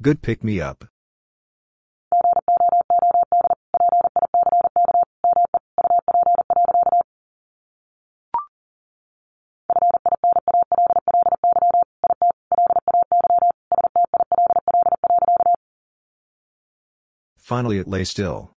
Good pick me up. Finally it lay still.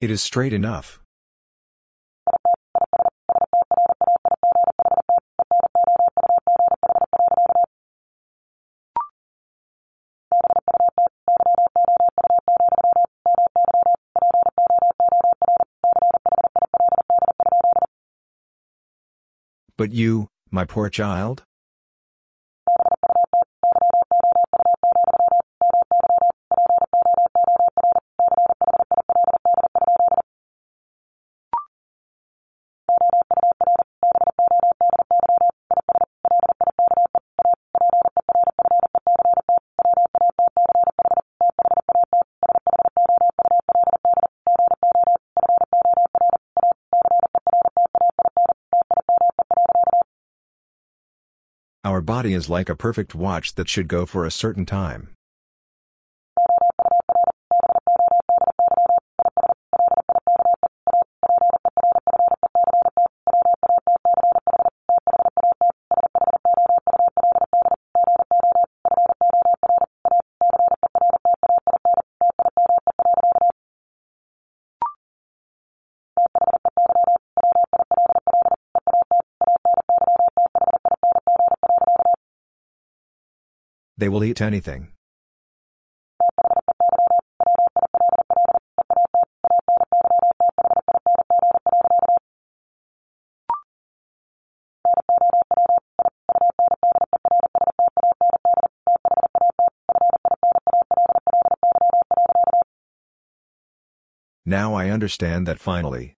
It is straight enough. But you, my poor child? Body is like a perfect watch that should go for a certain time. They will eat anything. Now I understand that finally.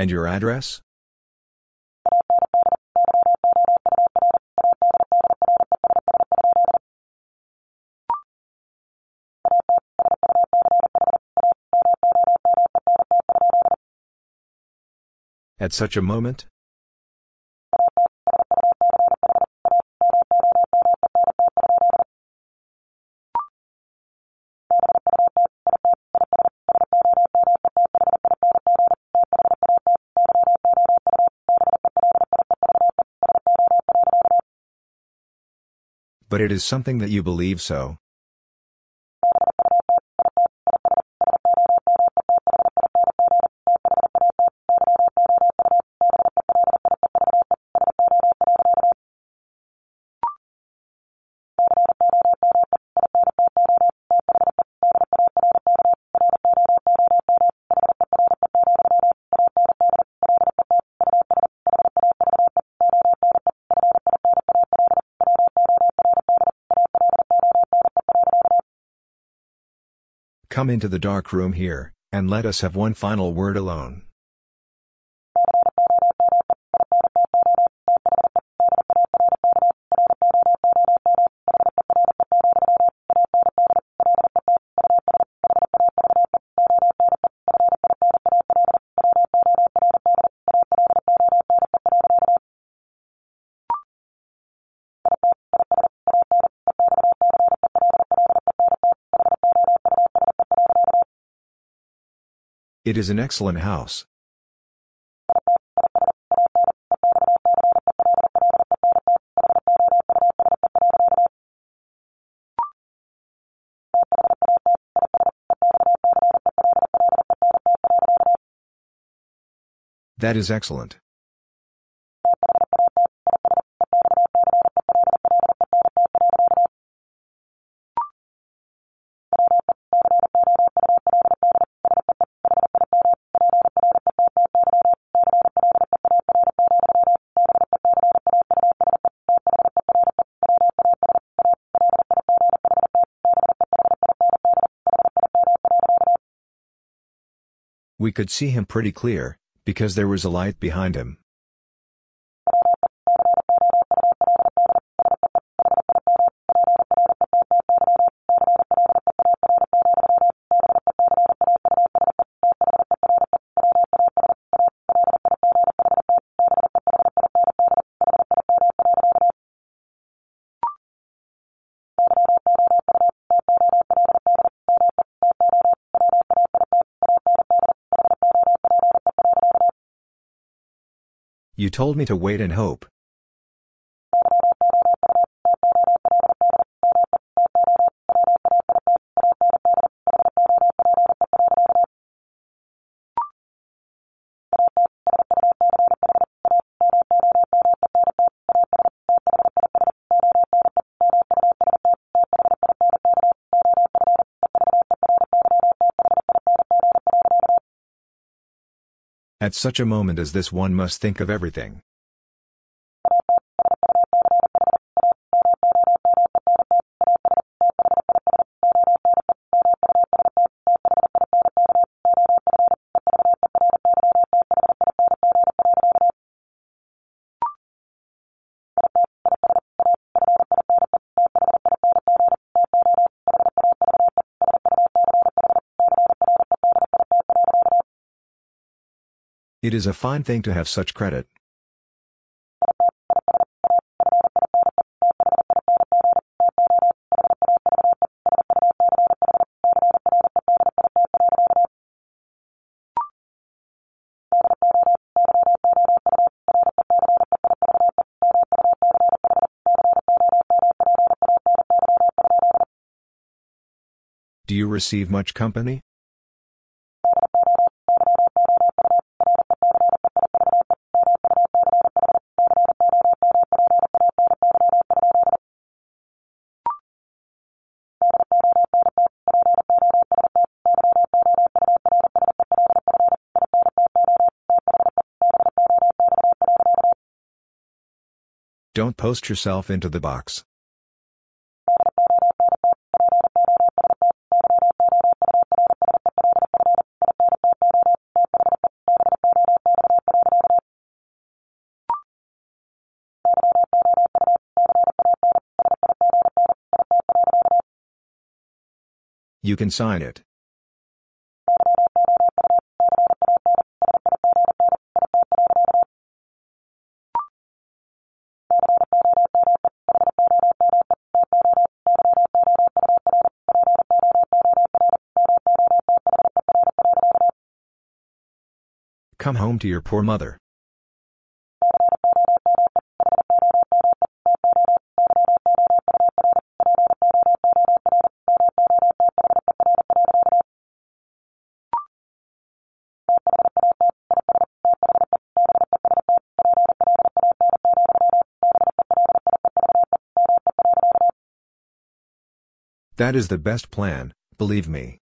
And your address? At such a moment? But it is something that you believe so. Come into the dark room here, and let us have one final word alone. It is an excellent house. That is excellent. We could see him pretty clear, because there was a light behind him. You told me to wait and hope. At such a moment as this one must think of everything. It is a fine thing to have such credit. Do you receive much company? Post yourself into the box. You can sign it. Come home to your poor mother. That is the best plan, believe me.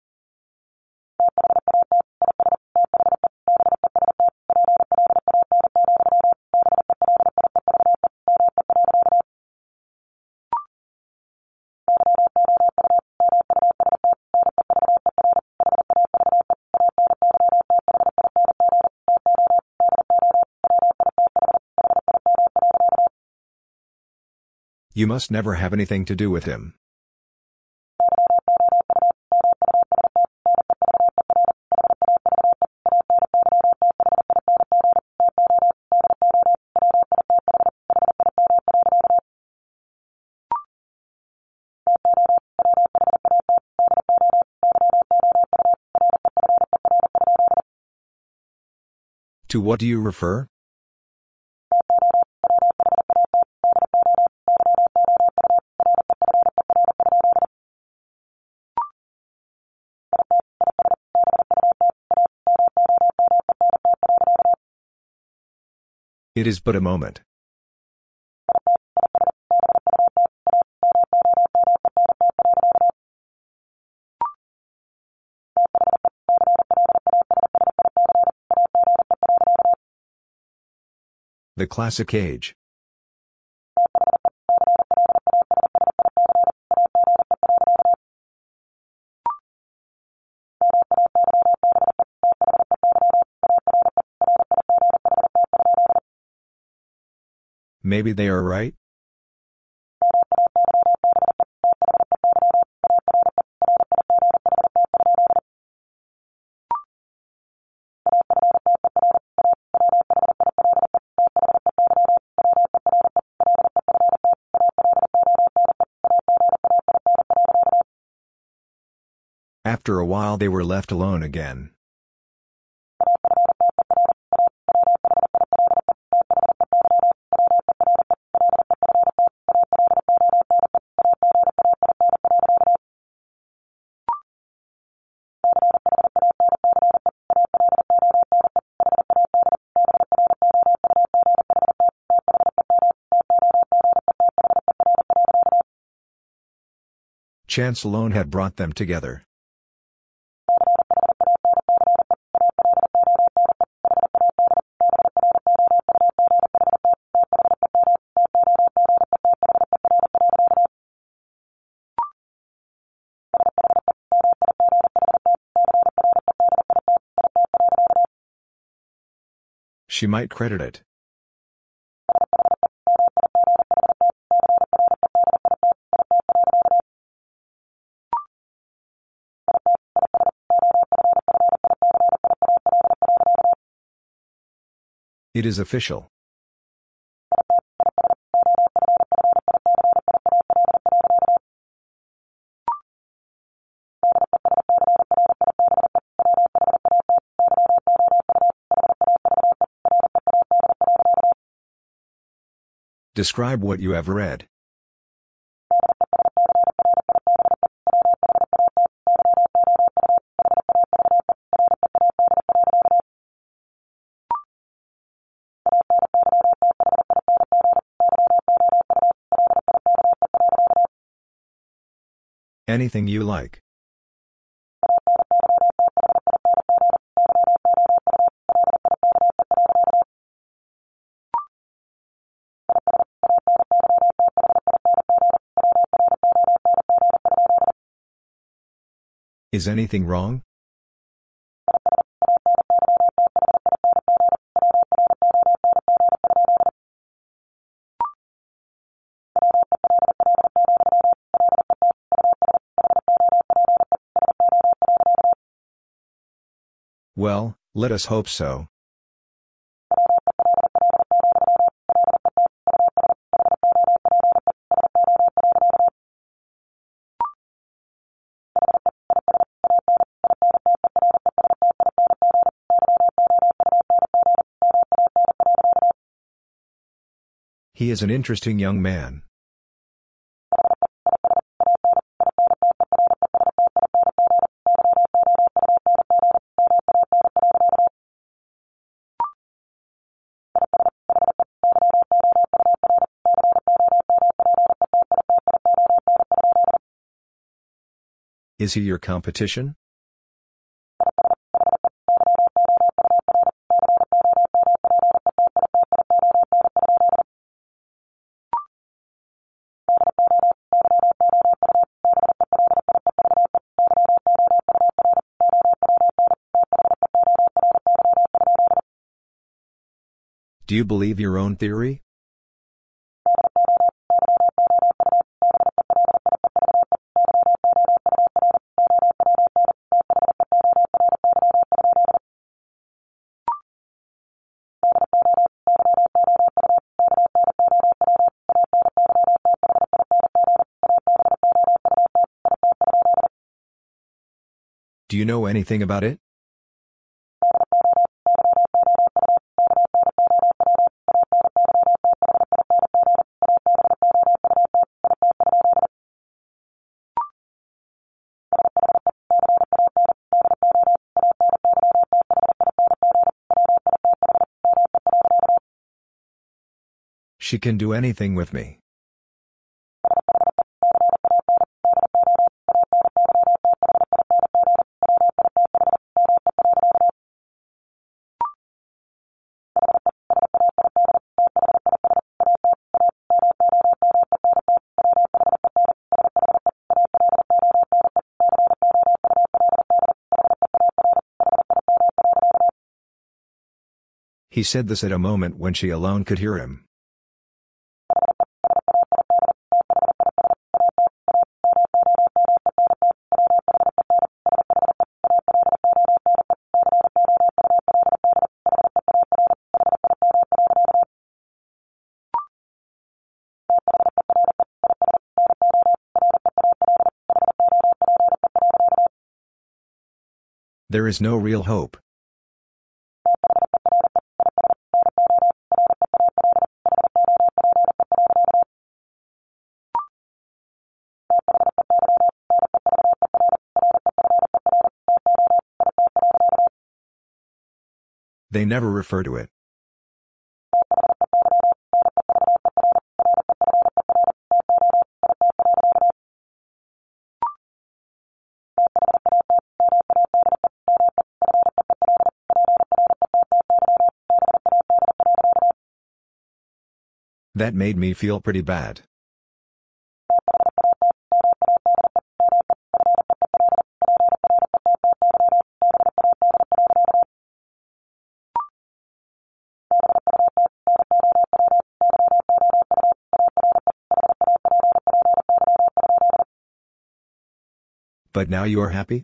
You must never have anything to do with him. To what do you refer? It is but a moment. The Classic Age Maybe they are right? After a while they were left alone again. Chance alone had brought them together. She might credit it. It is official. Describe what you have read. Anything you like. Is anything wrong? Well, let us hope so. He is an interesting young man. Is he your competition? Do you believe your own theory? Know anything about it? She can do anything with me. He said this at a moment when she alone could hear him. There is no real hope. They never refer to it. That made me feel pretty bad. But now you are happy?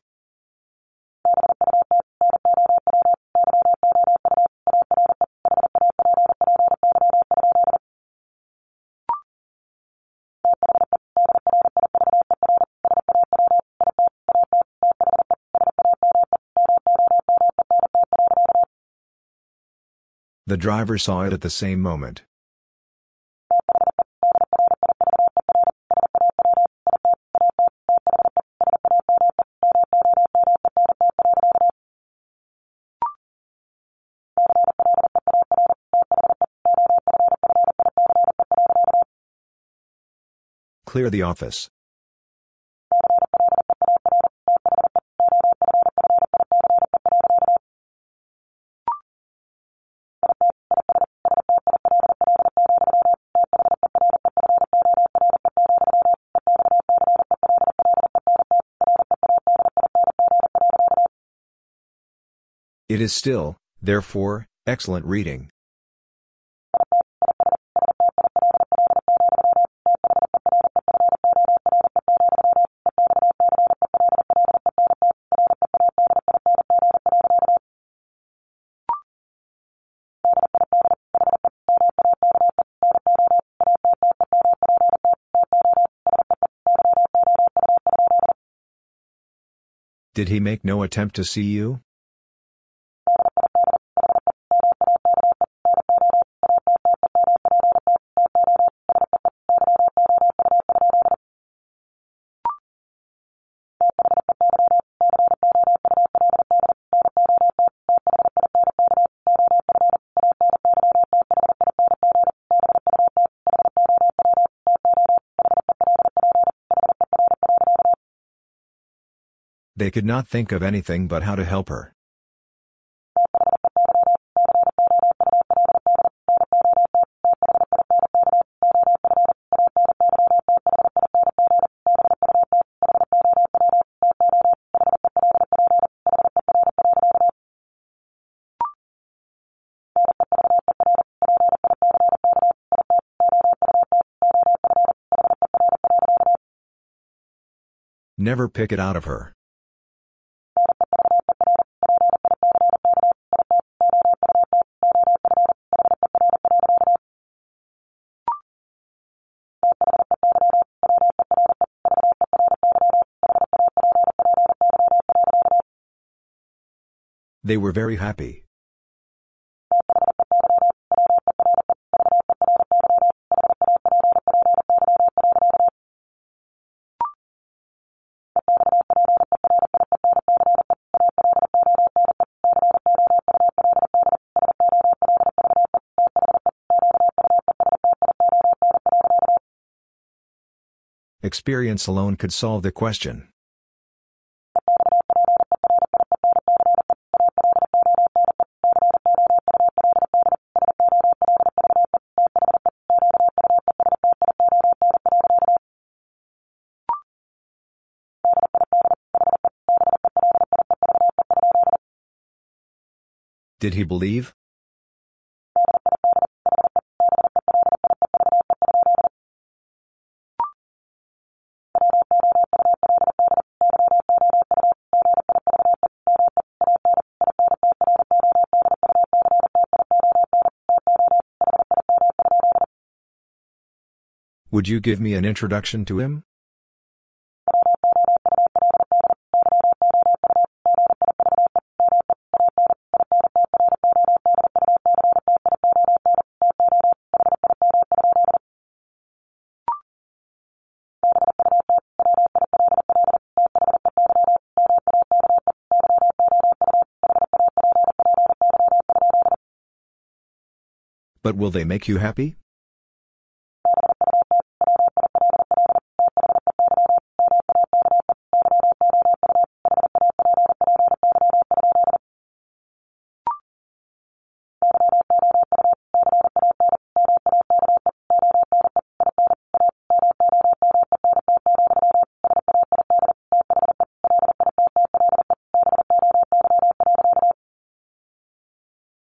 The driver saw it at the same moment. Clear the office. It is still, therefore, excellent reading. Did he make no attempt to see you? They could not think of anything but how to help her. Never pick it out of her. They were very happy. Experience alone could solve the question. Did he believe? Would you give me an introduction to him? But will they make you happy?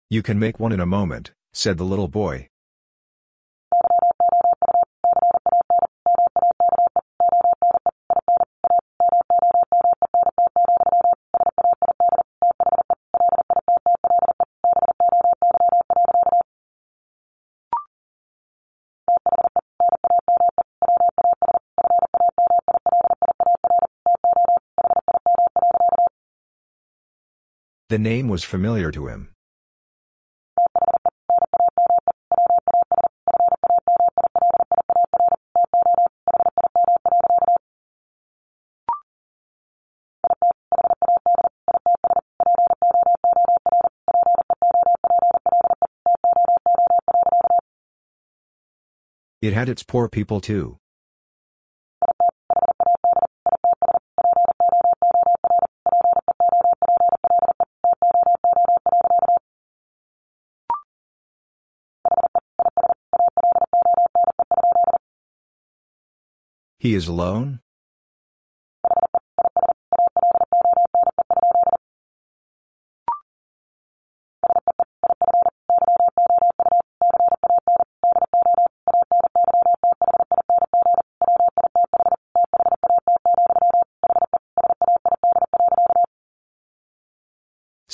You can make one in a moment, said the little boy. The name was familiar to him. Had its poor people too. He is alone?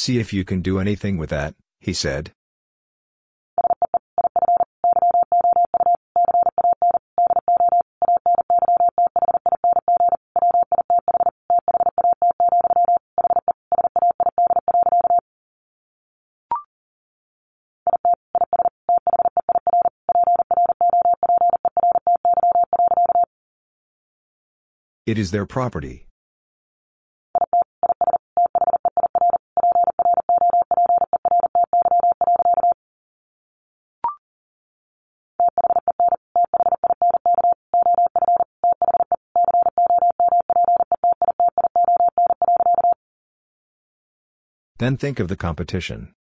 See if you can do anything with that, he said. It is their property. Then think of the competition.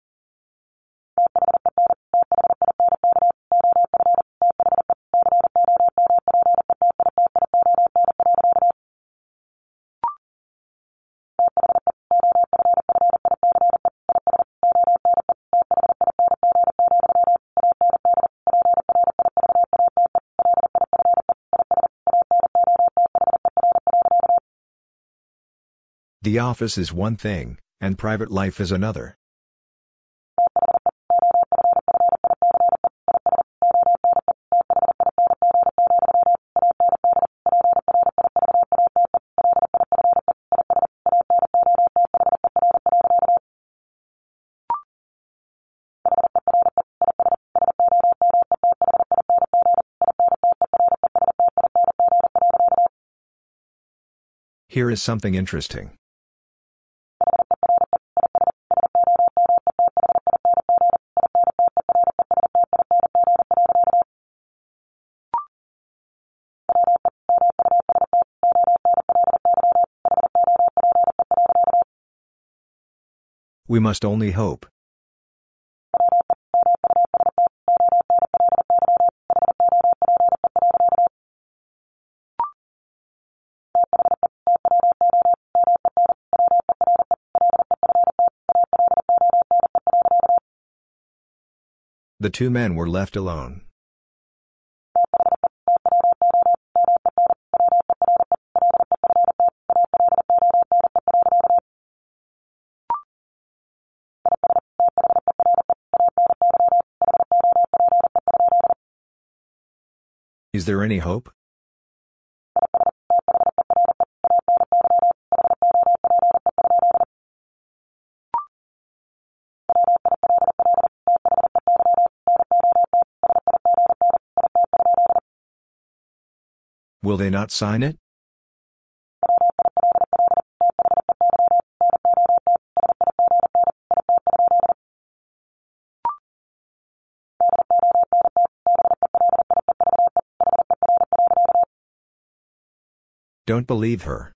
The office is one thing, and private life is another. Here is something interesting. We must only hope. The two men were left alone. Is there any hope? Will they not sign it? Don't believe her.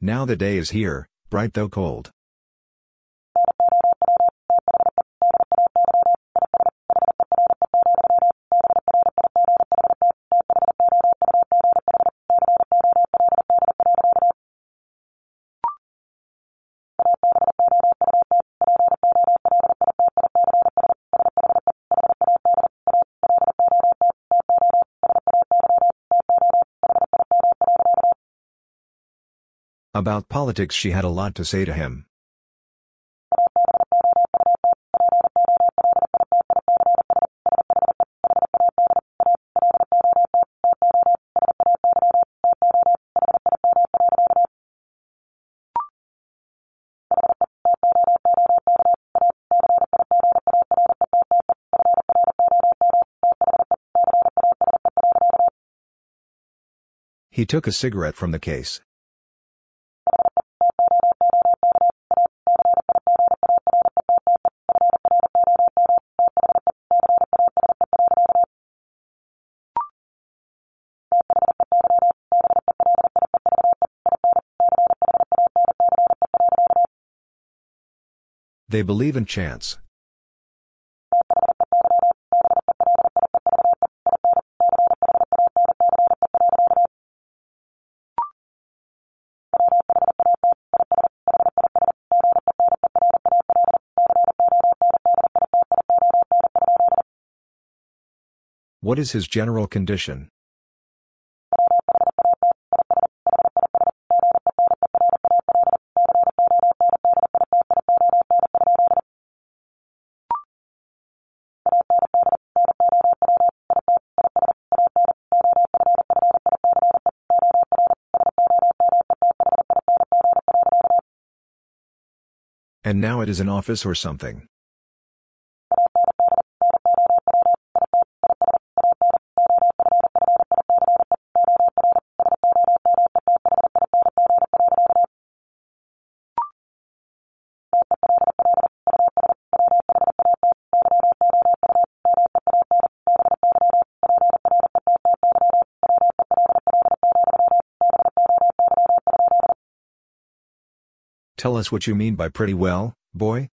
Now the day is here, bright though cold. About politics she had a lot to say to him. He took a cigarette from the case. They believe in chance. What is his general condition? It is an office or something. Tell us what you mean by pretty well, boy?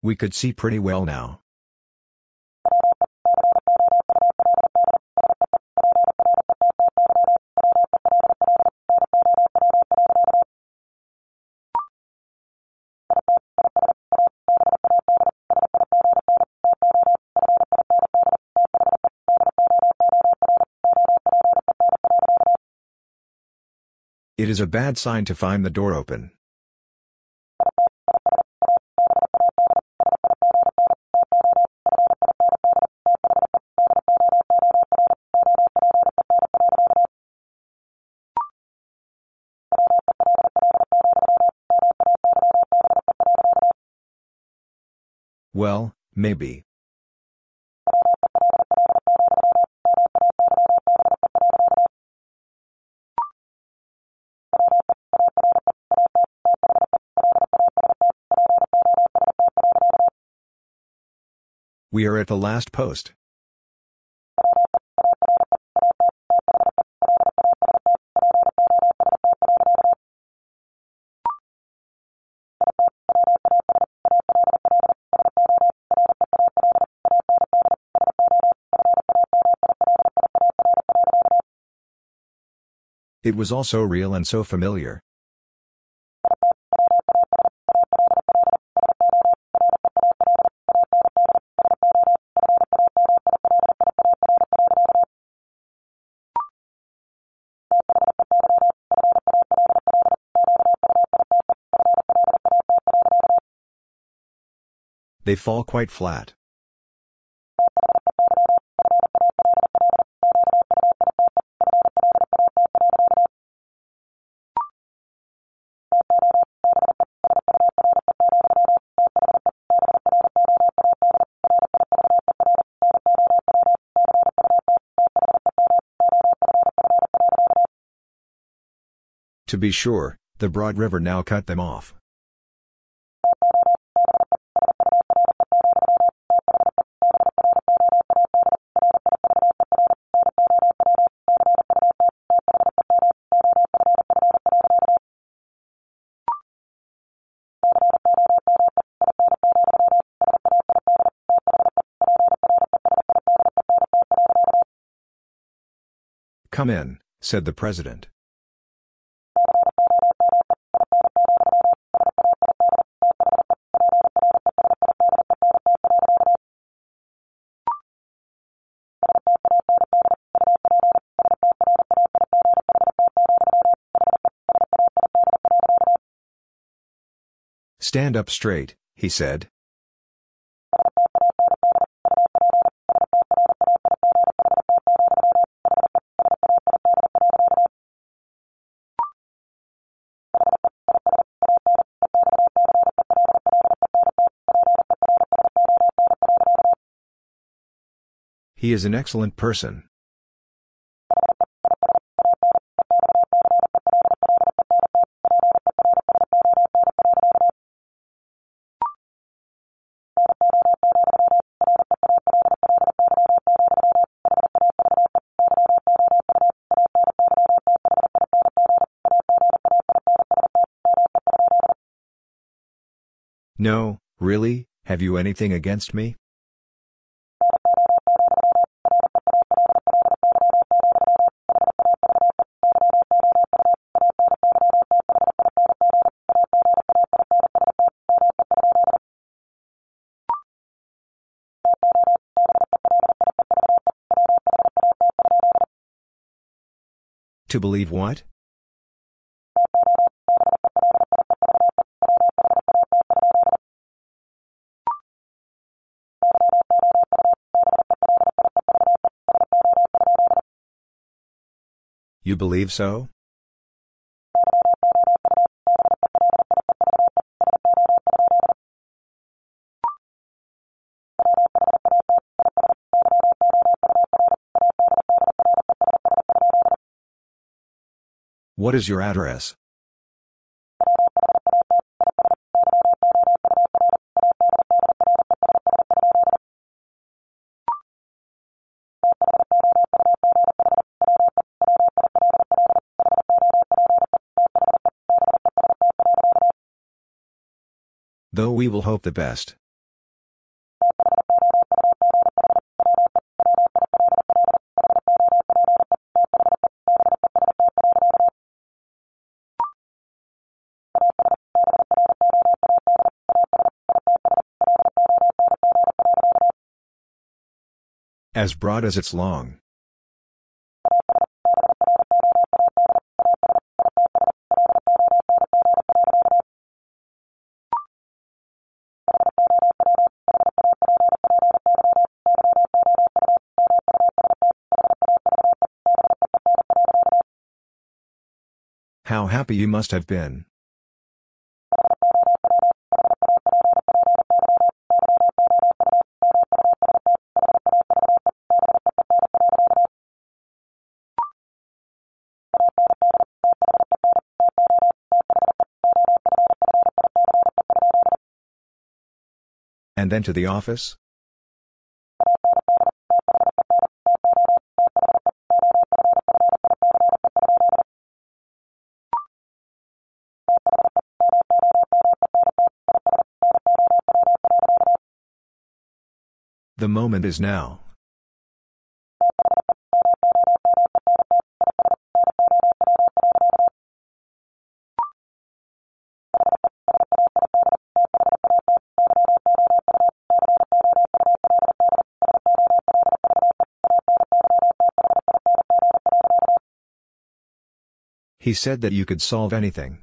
We could see pretty well now. Is a bad sign to find the door open. Well, maybe. We are at the last post. It was all so real and so familiar. They fall quite flat. To be sure, the broad river now cut them off. Come in, said the president. Stand up straight, he said. He is an excellent person. No, really, have you anything against me? To believe what? You believe so? What is your address? Though we will hope the best. As broad as it's long. How happy you must have been. And then to the office? The moment is now. He said that you could solve anything.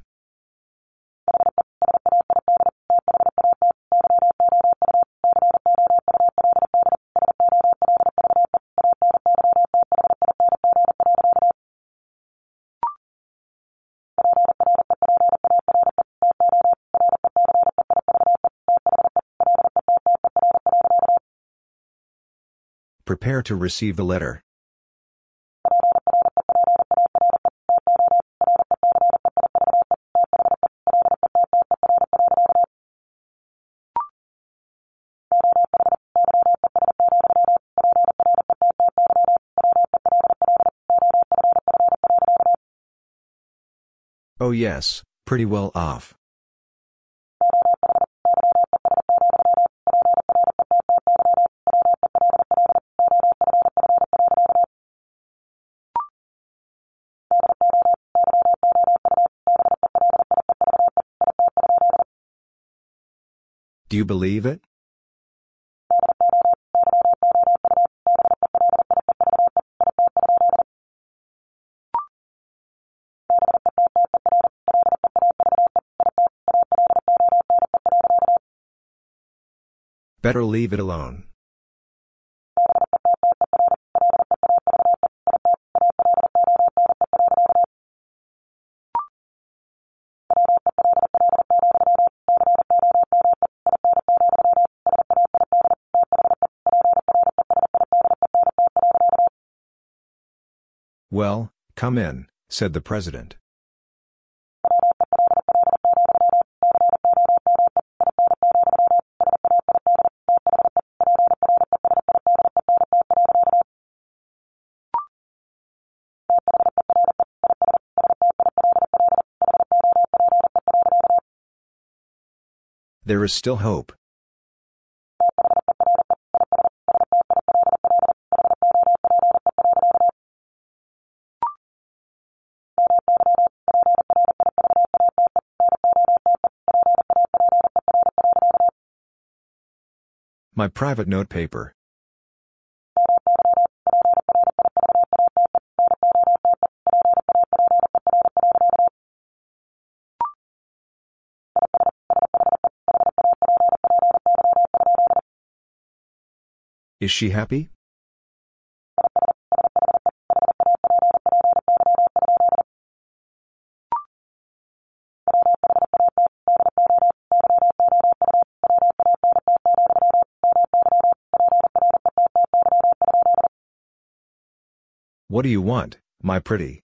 Prepare to receive the letter. Oh yes, pretty well off. Do you believe it? Better leave it alone. Well, come in, said the president. There is still hope. My private notepaper. Is she happy? What do you want, my pretty?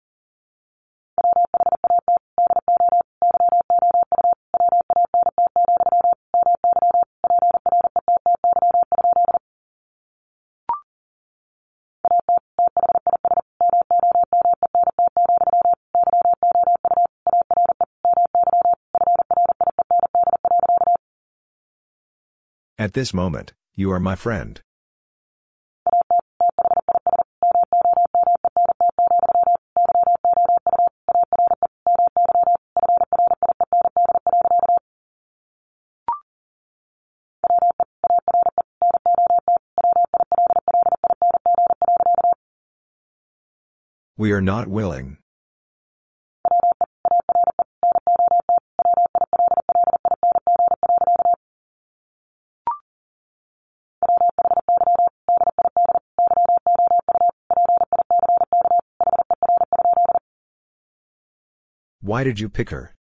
This moment, you are my friend. We are not willing. Why did you pick her?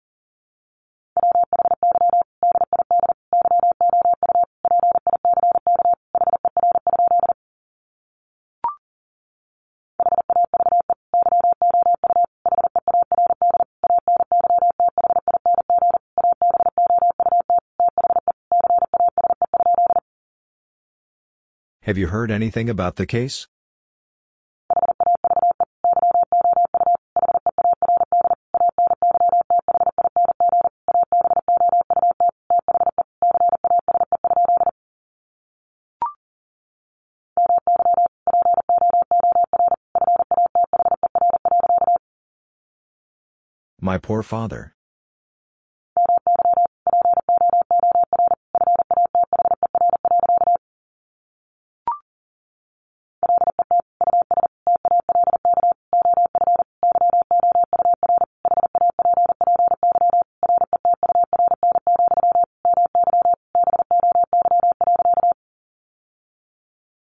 Have you heard anything about the case? My poor father.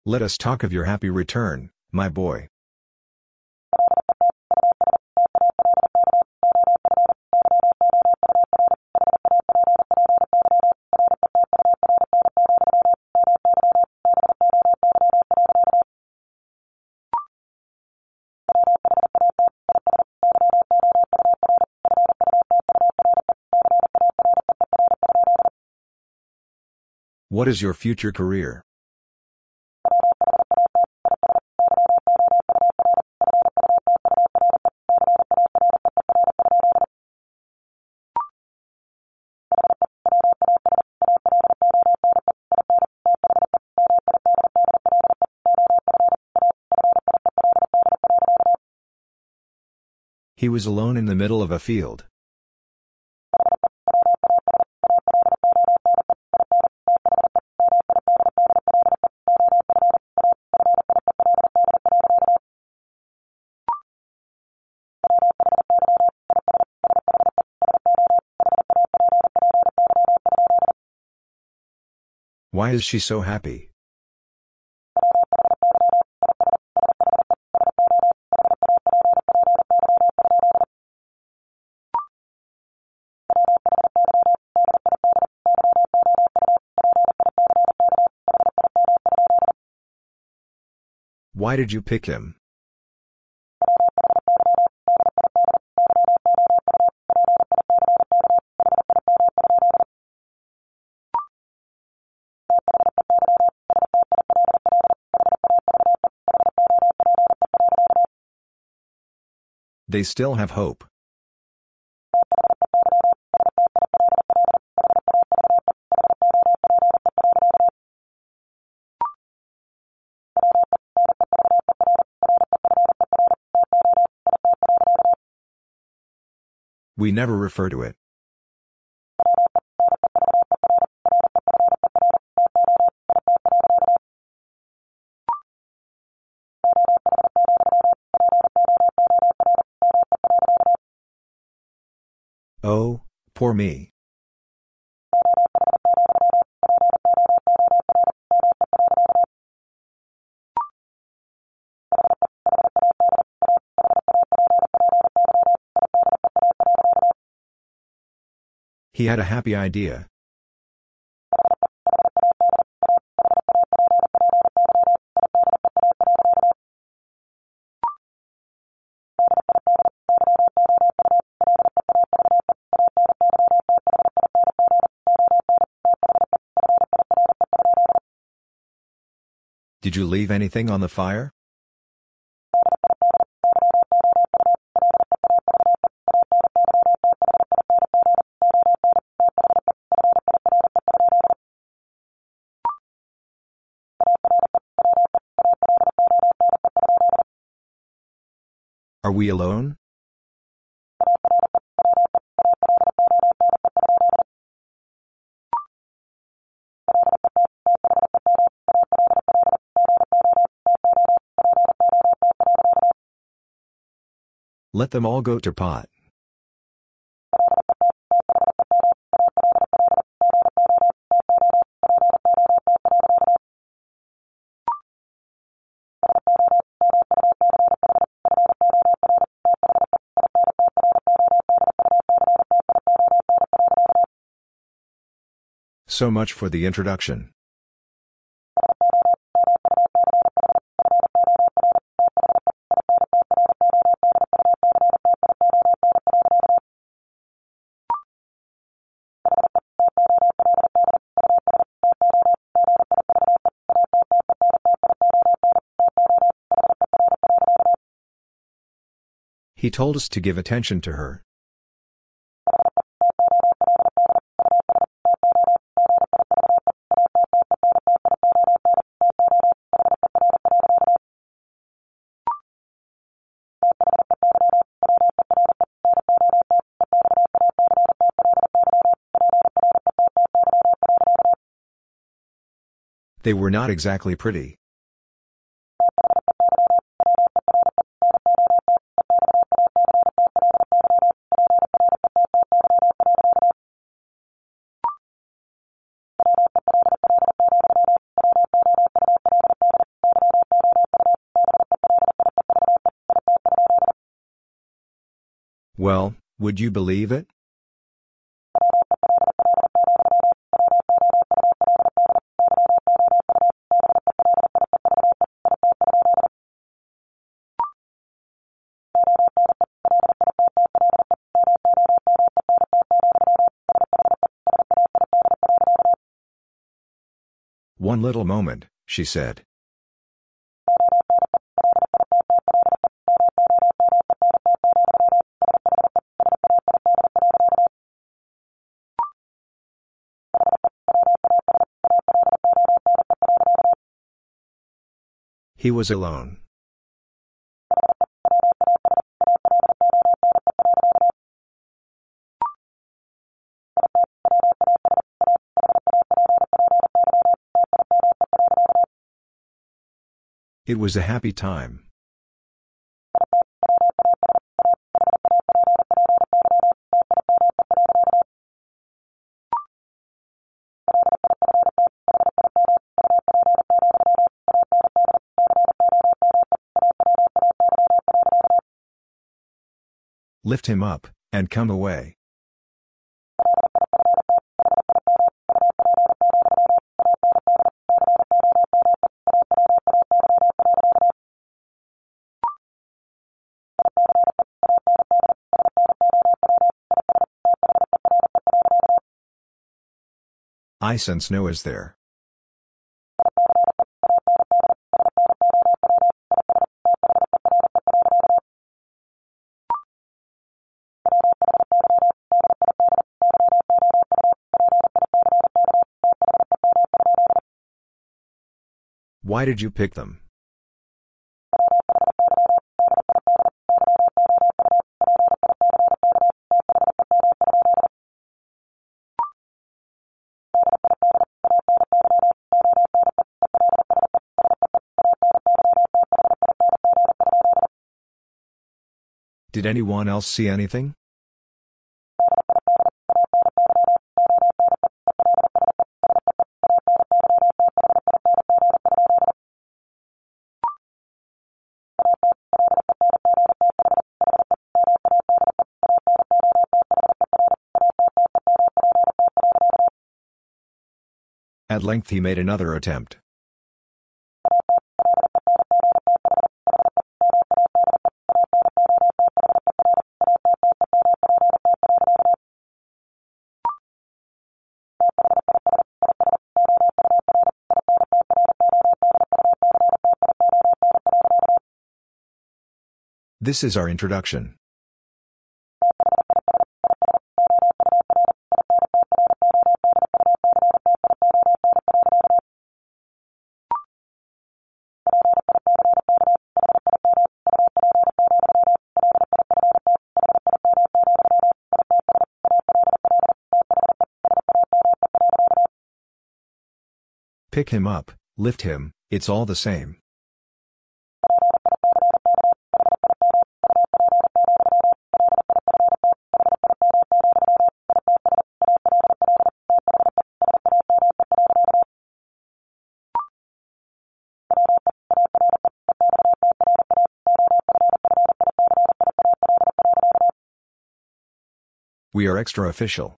Let us talk of your happy return, my boy. What is your future career? He was alone in the middle of a field. Why is she so happy? Why did you pick him? They still have hope. We never refer to it. Me. He had a happy idea. Did you leave anything on the fire? Are we alone? Let them all go to pot. So much for the introduction. He told us to give attention to her. They were not exactly pretty. Well, would you believe it? One little moment, she said. He was alone. It was a happy time. Lift him up, and come away. Ice and snow is there. Why did you pick them? Did anyone else see anything? At length he made another attempt. This is our introduction. Pick him up, lift him, it's all the same. We are extra official.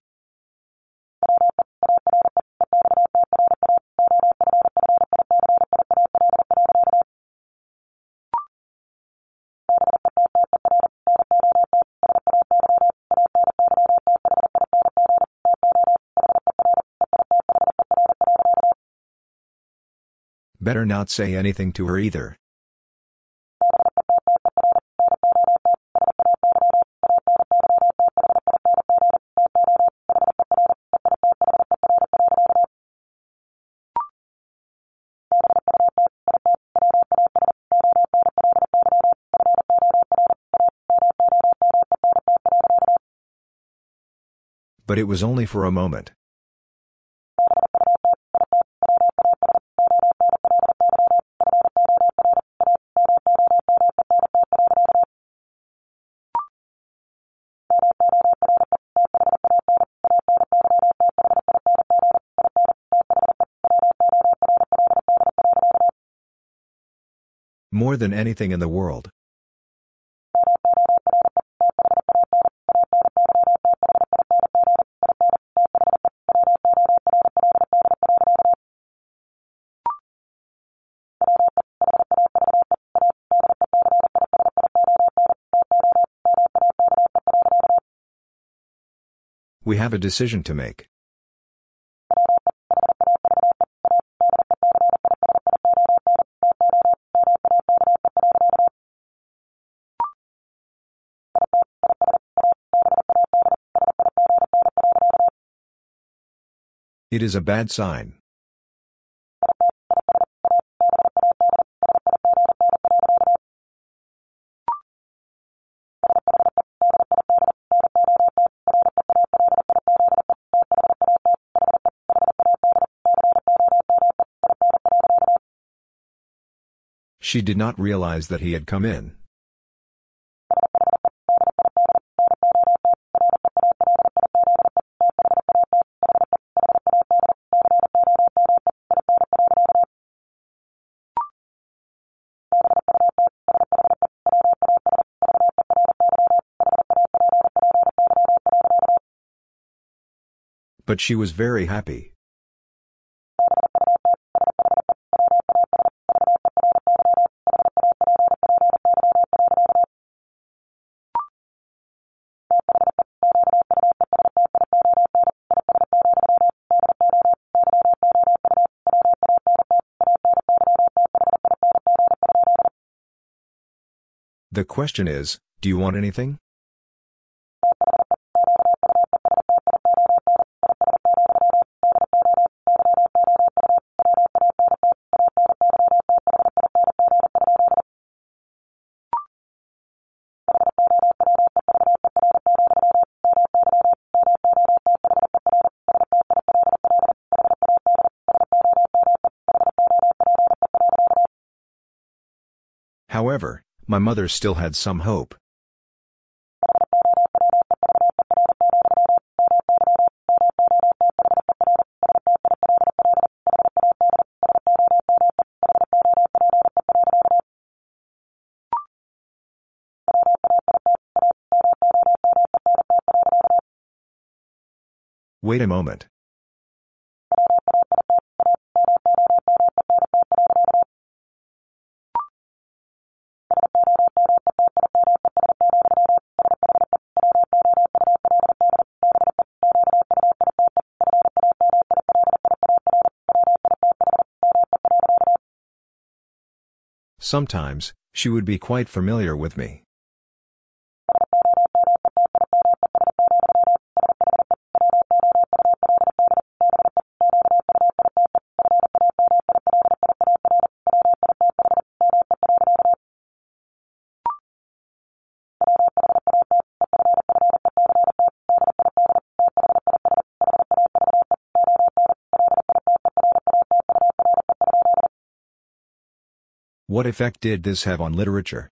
Better not say anything to her either. But it was only for a moment. More than anything in the world. We have a decision to make. It is a bad sign. She did not realize that he had come in. But she was very happy. The question is, do you want anything? My mother still had some hope. Wait a moment. Sometimes, she would be quite familiar with me. What effect did this have on literature?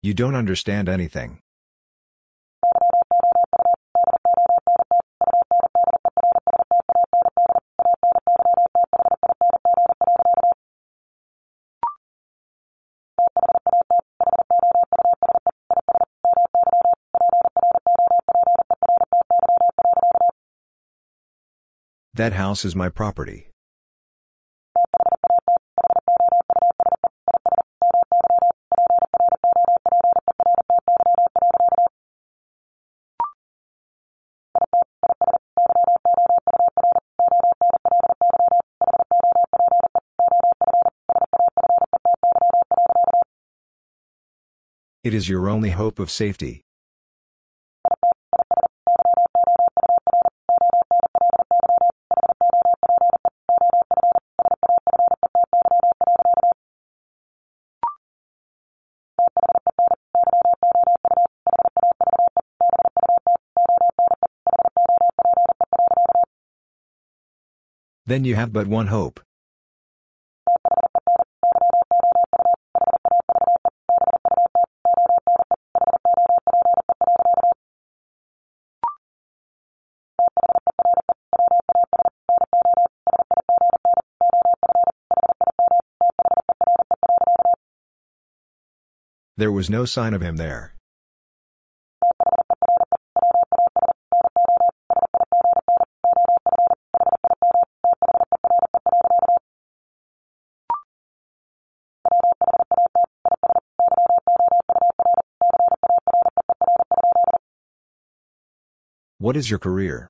You don't understand anything. That house is my property. It is your only hope of safety. Then you have but one hope. There was no sign of him there. What is your career?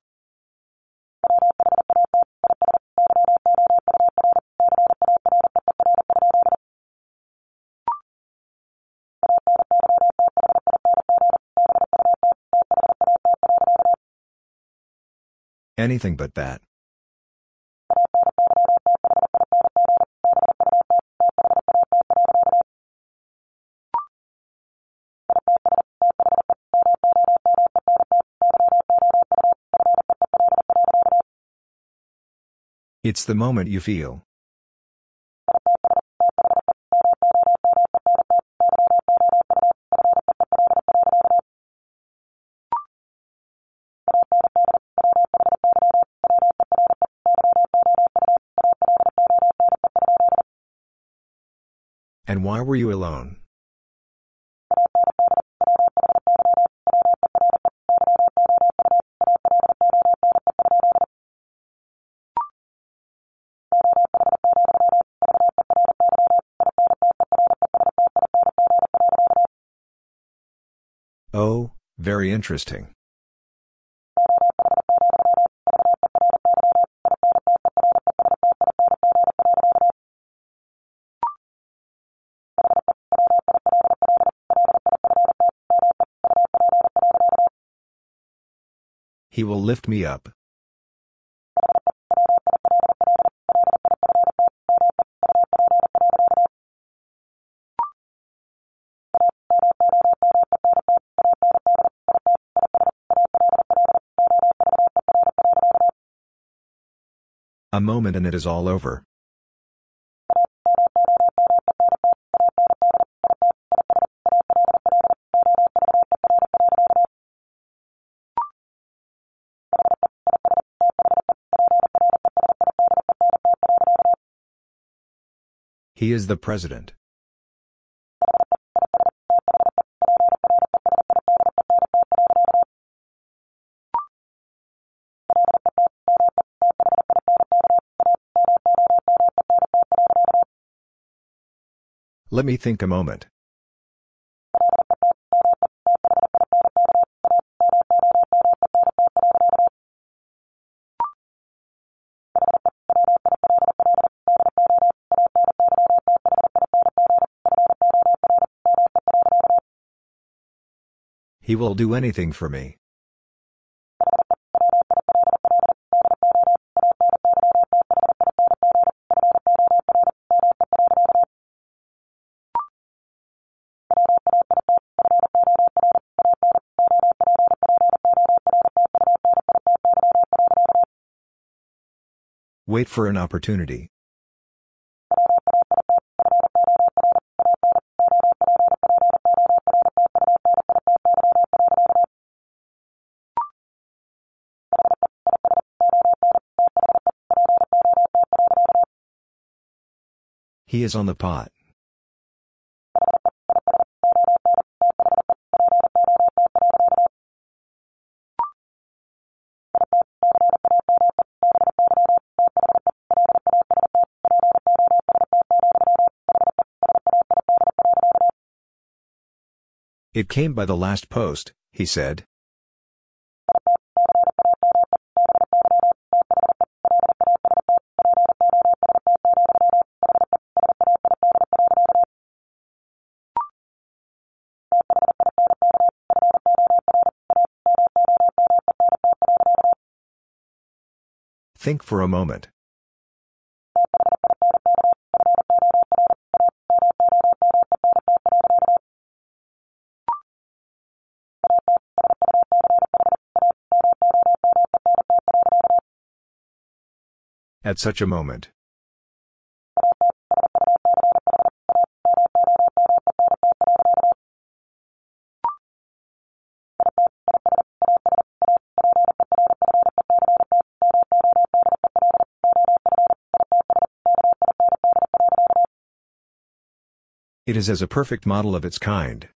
Anything but that. It's the moment you feel. And why were you alone? Interesting. He will lift me up. Moment and it is all over. He is the president. Let me think a moment. He will do anything for me. Wait for an opportunity. He is on the pot. It came by the last post, he said. Think for a moment. At such a moment. It is as a perfect model of its kind.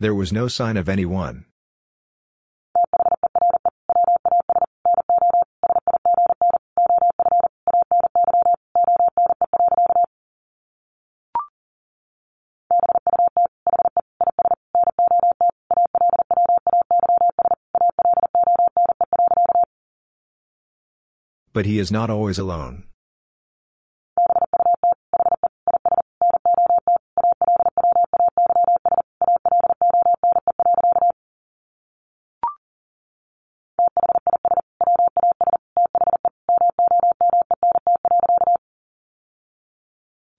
There was no sign of anyone. But he is not always alone.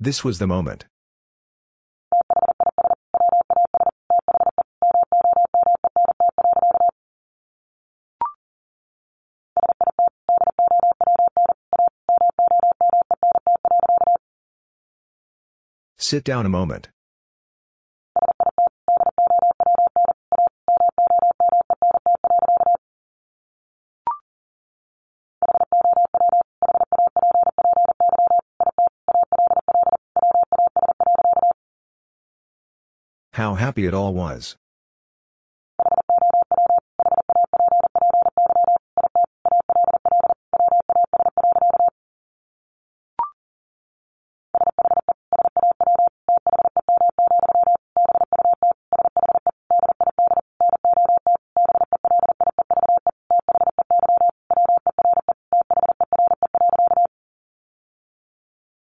This was the moment. Sit down a moment. Happy it all was.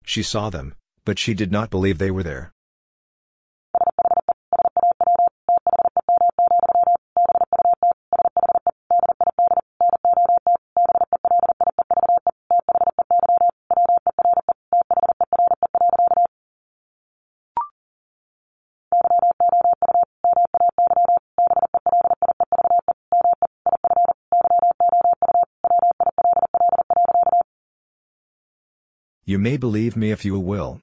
She saw them, but she did not believe they were there. May believe me if you will.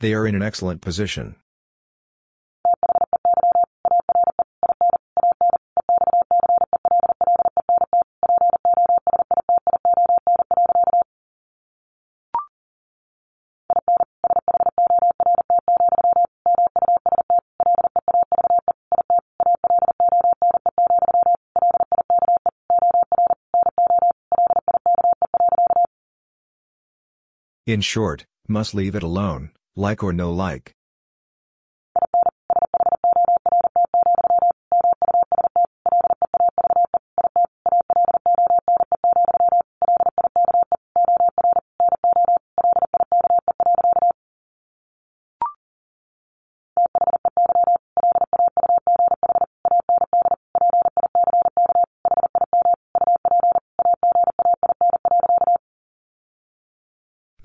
They are in an excellent position. In short, must leave it alone, like or no like.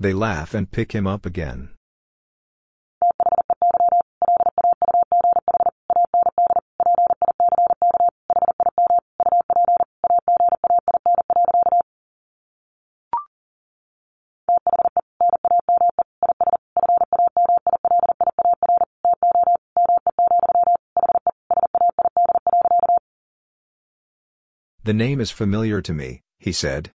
They laugh and pick him up again. The name is familiar to me, he said.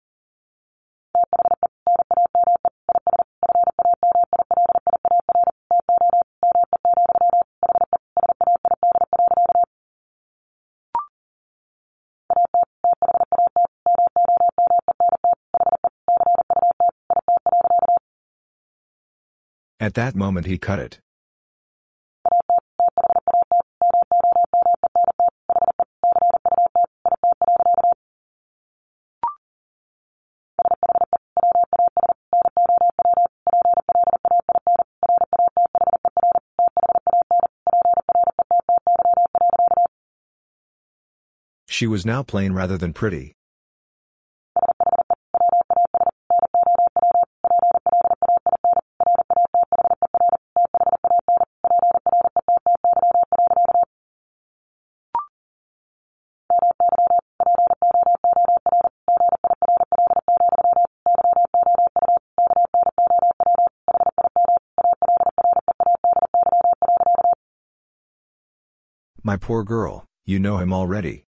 At that moment he cut it. She was now plain rather than pretty. Poor girl, you know him already.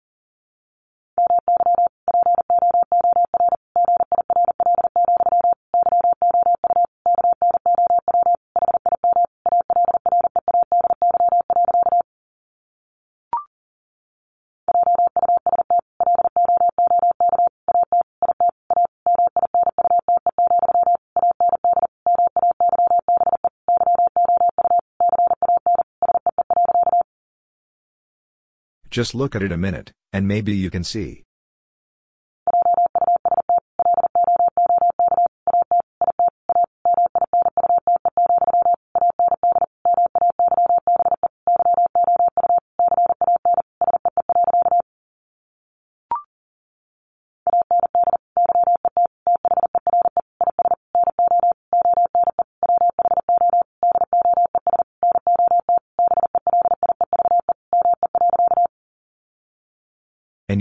Just look at it a minute, and maybe you can see.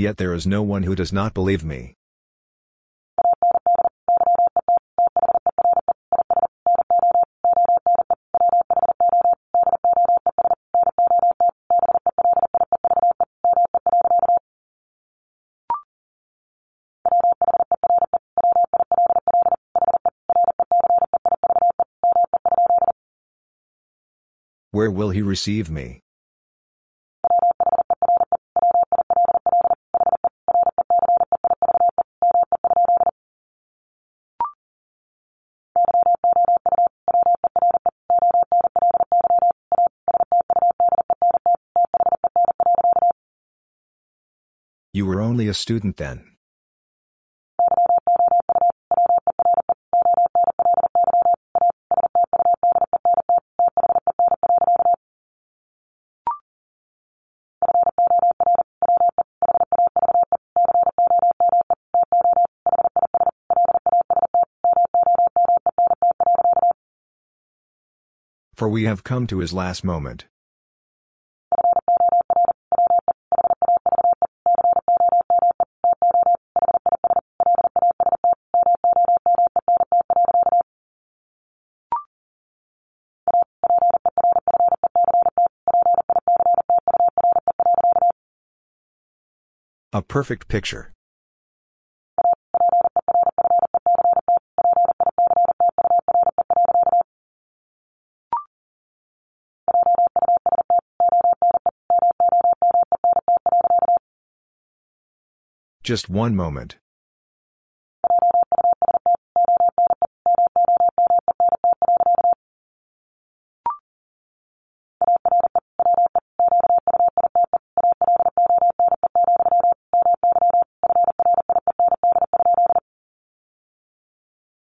Yet there is no one who does not believe me. Where will he receive me? A student then. For we have come to his last moment. Perfect picture. Just one moment.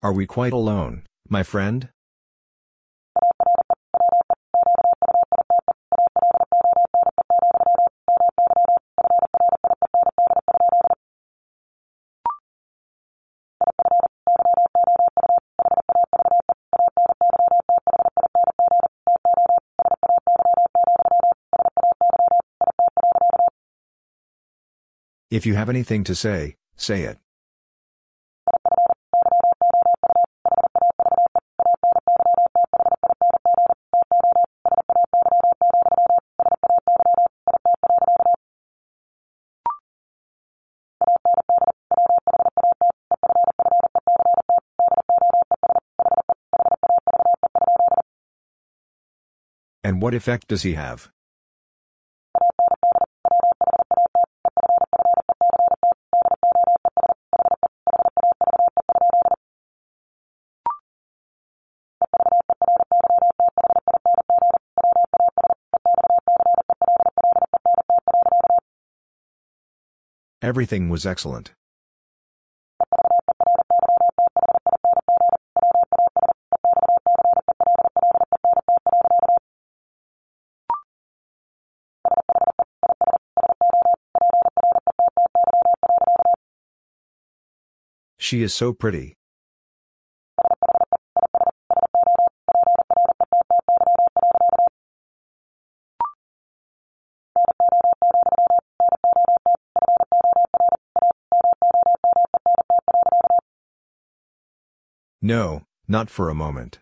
Are we quite alone, my friend? If you have anything to say, say it. And what effect does he have? Everything was excellent. She is so pretty. No, not for a moment.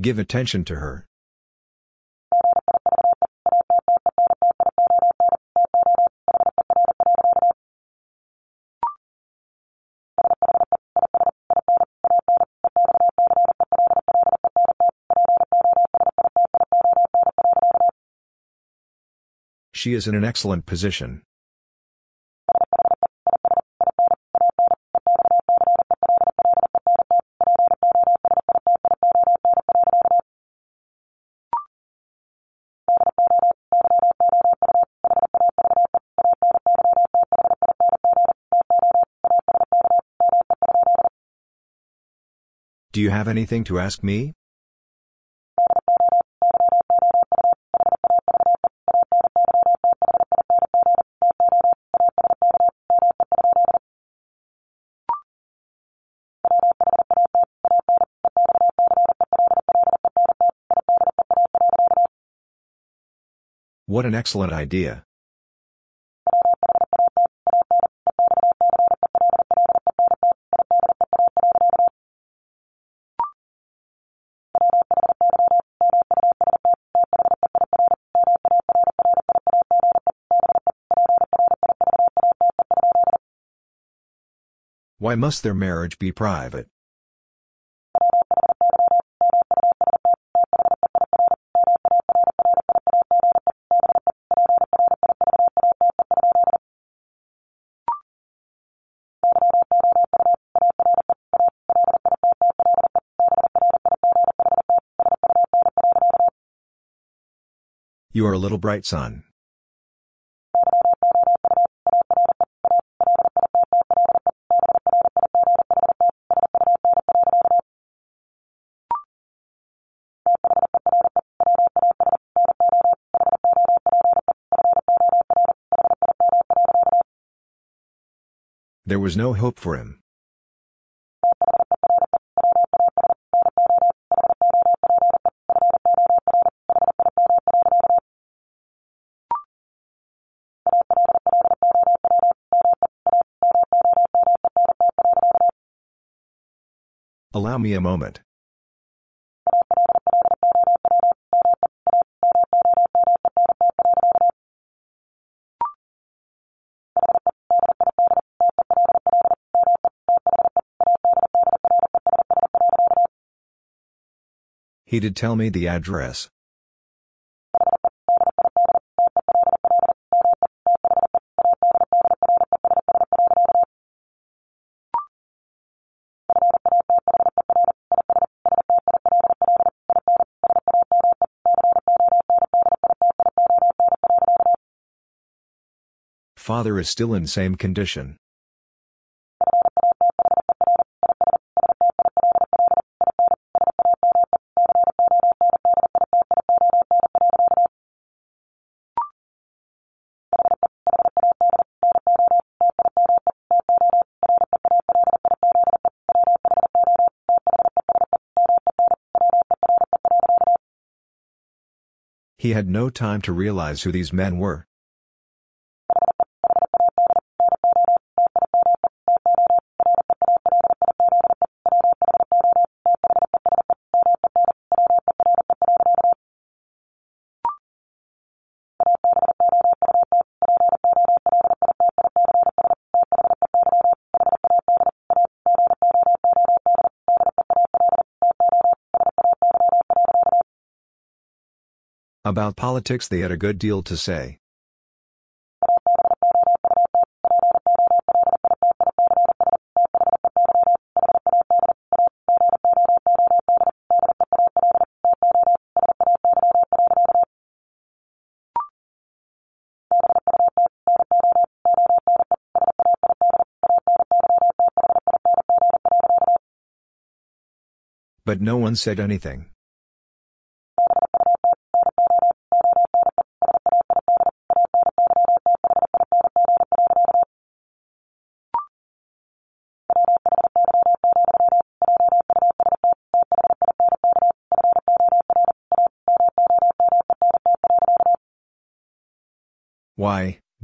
Give attention to her. She is in an excellent position. Do you have anything to ask me? What an excellent idea. Why must their marriage be private? You are a little bright son. There was no hope for him. Allow me a moment. He did tell me the address. Father is still in same condition. He had no time to realize who these men were. About politics they had a good deal to say. But no one said anything.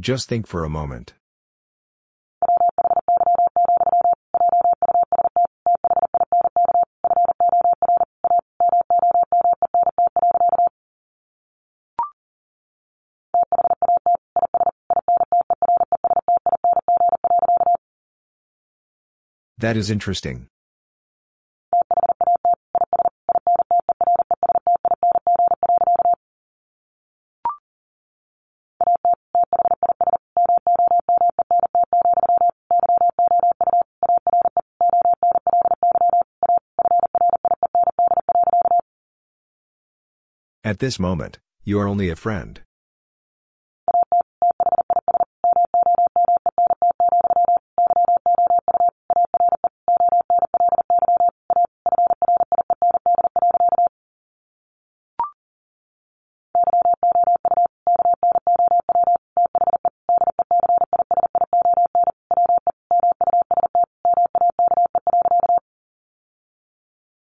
Just think for a moment. That is interesting. At this moment, you are only a friend.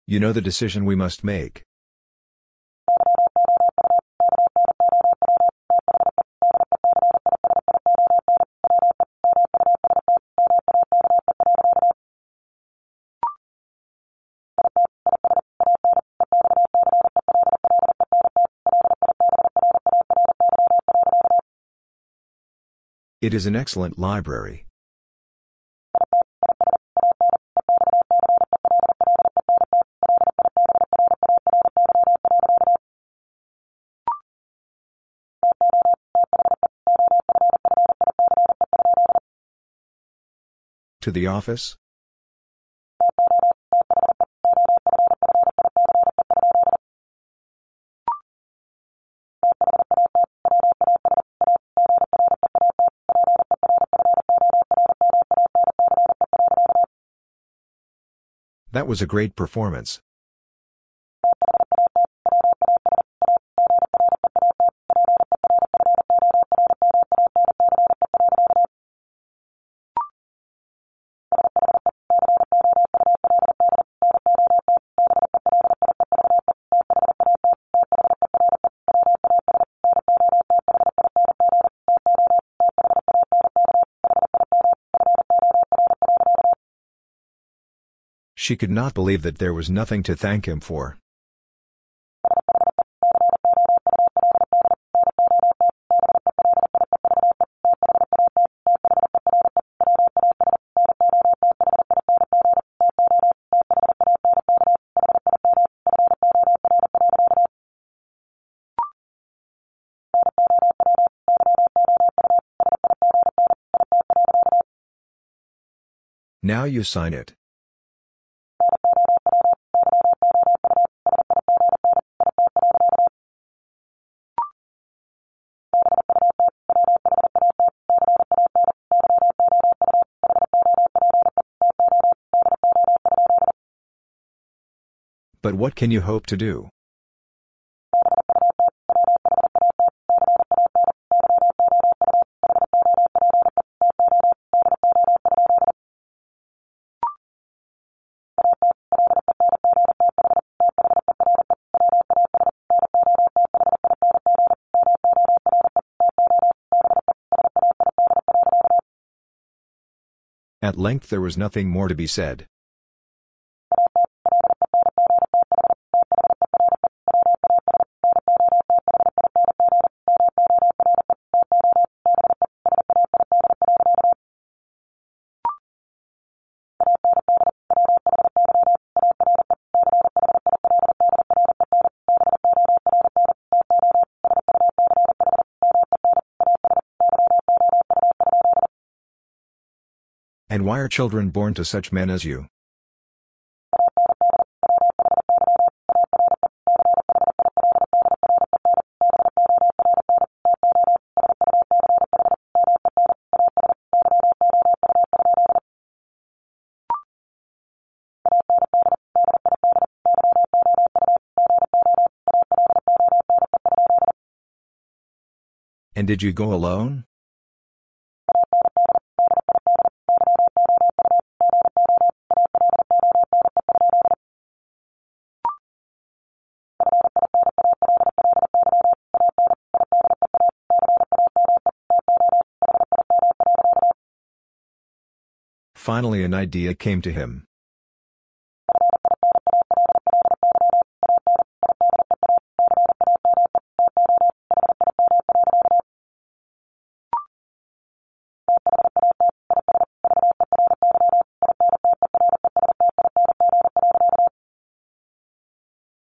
You know the decision we must make. It is an excellent library. To the office? That was a great performance. She could not believe that there was nothing to thank him for. Now you sign it. What can you hope to do? At length there was nothing more to be said. Are children born to such men as you? And did you go alone? Finally an idea came to him.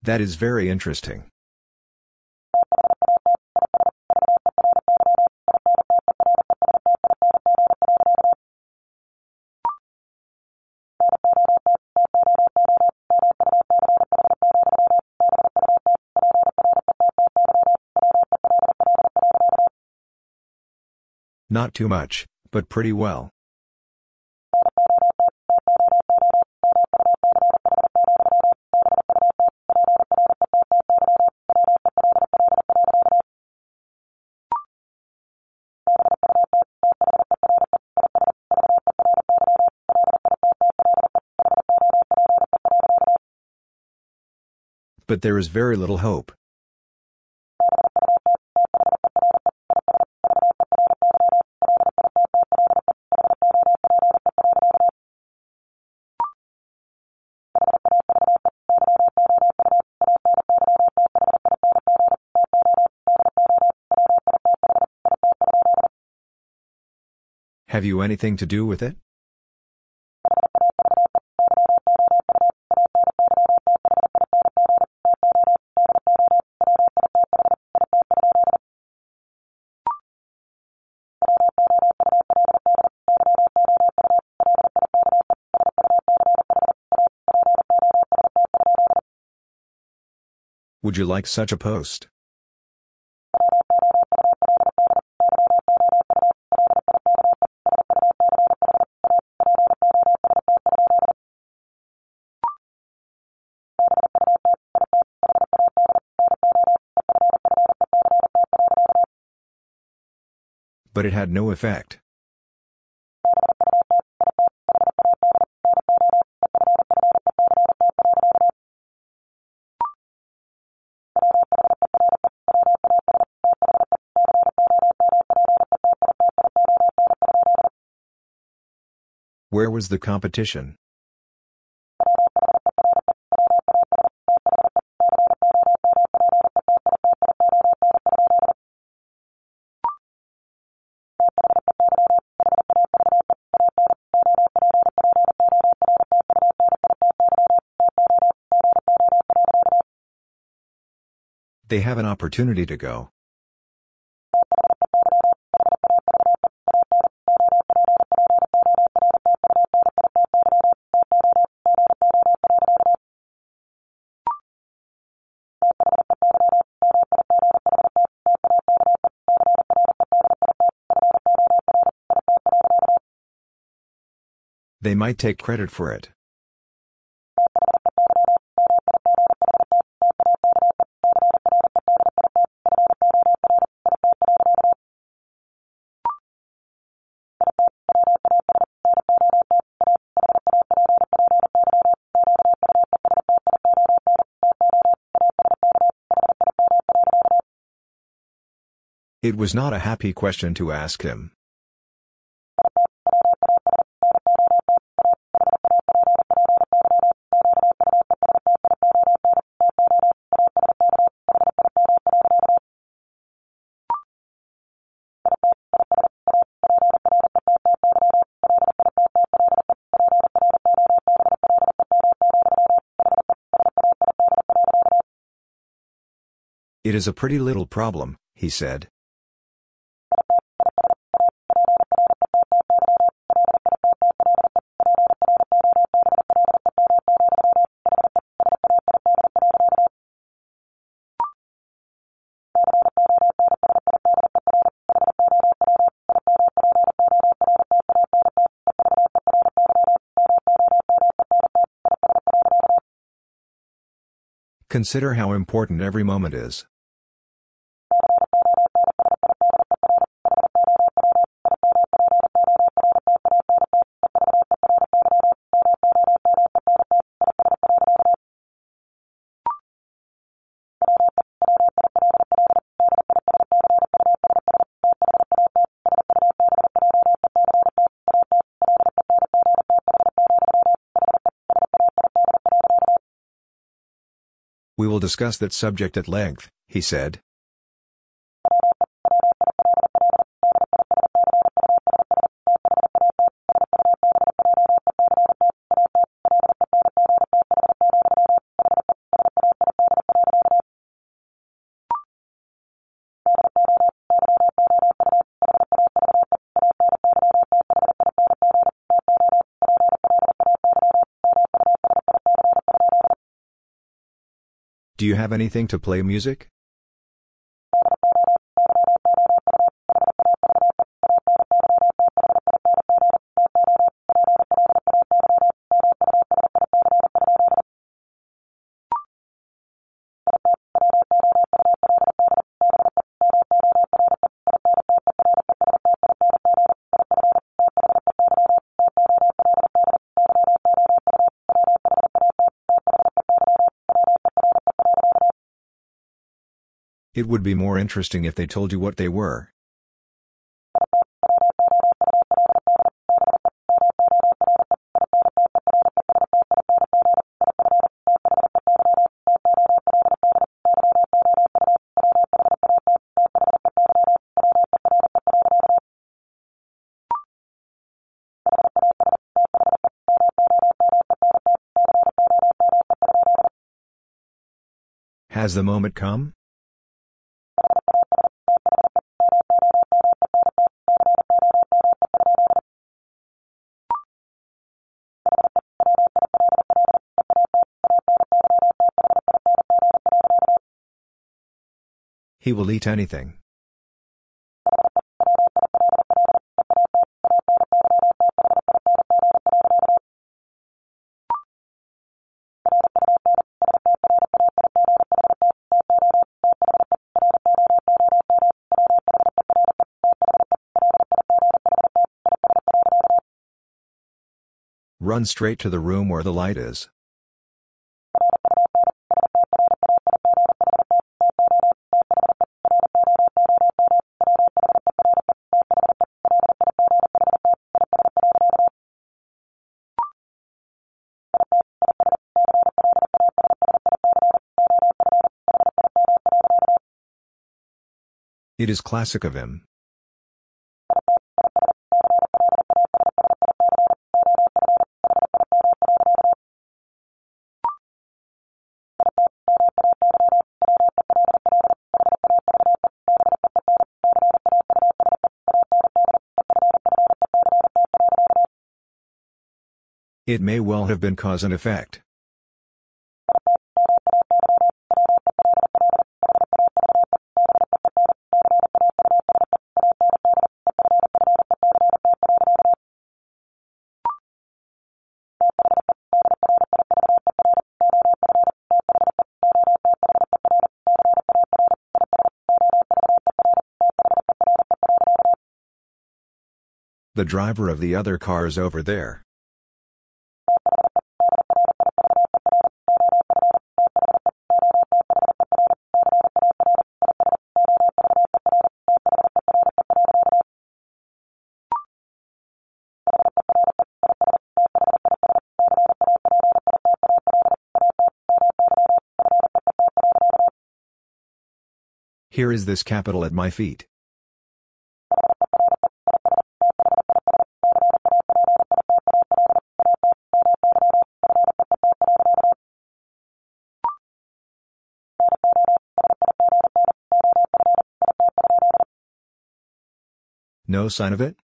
That is very interesting. Not too much, but pretty well. But there is very little hope. Have you anything to do with it? Would you like such a post? But it had no effect. Where was the competition? They have an opportunity to go. They might take credit for it. It was not a happy question to ask him. It is a pretty little problem, he said. Consider how important every moment is. Discuss that subject at length, he said. Have anything to play music? It would be more interesting if they told you what they were. Has the moment come? He will eat anything. Run straight to the room where the light is. It is classic of him. It may well have been cause and effect. The driver of the other car is over there. Here is this capital at my feet. No sign of it?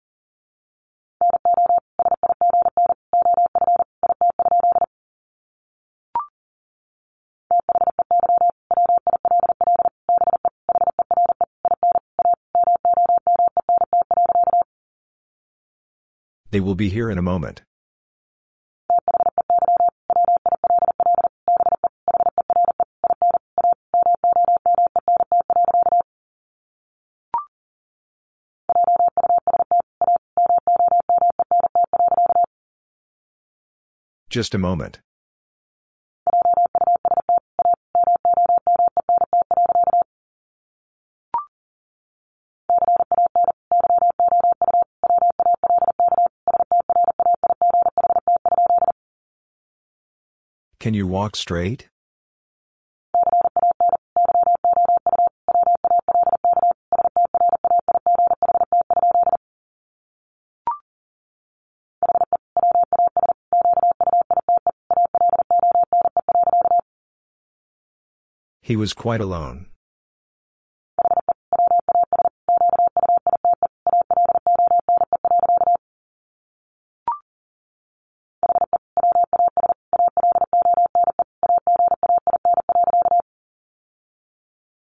They will be here in a moment. Just a moment. Can you walk straight? He was quite alone.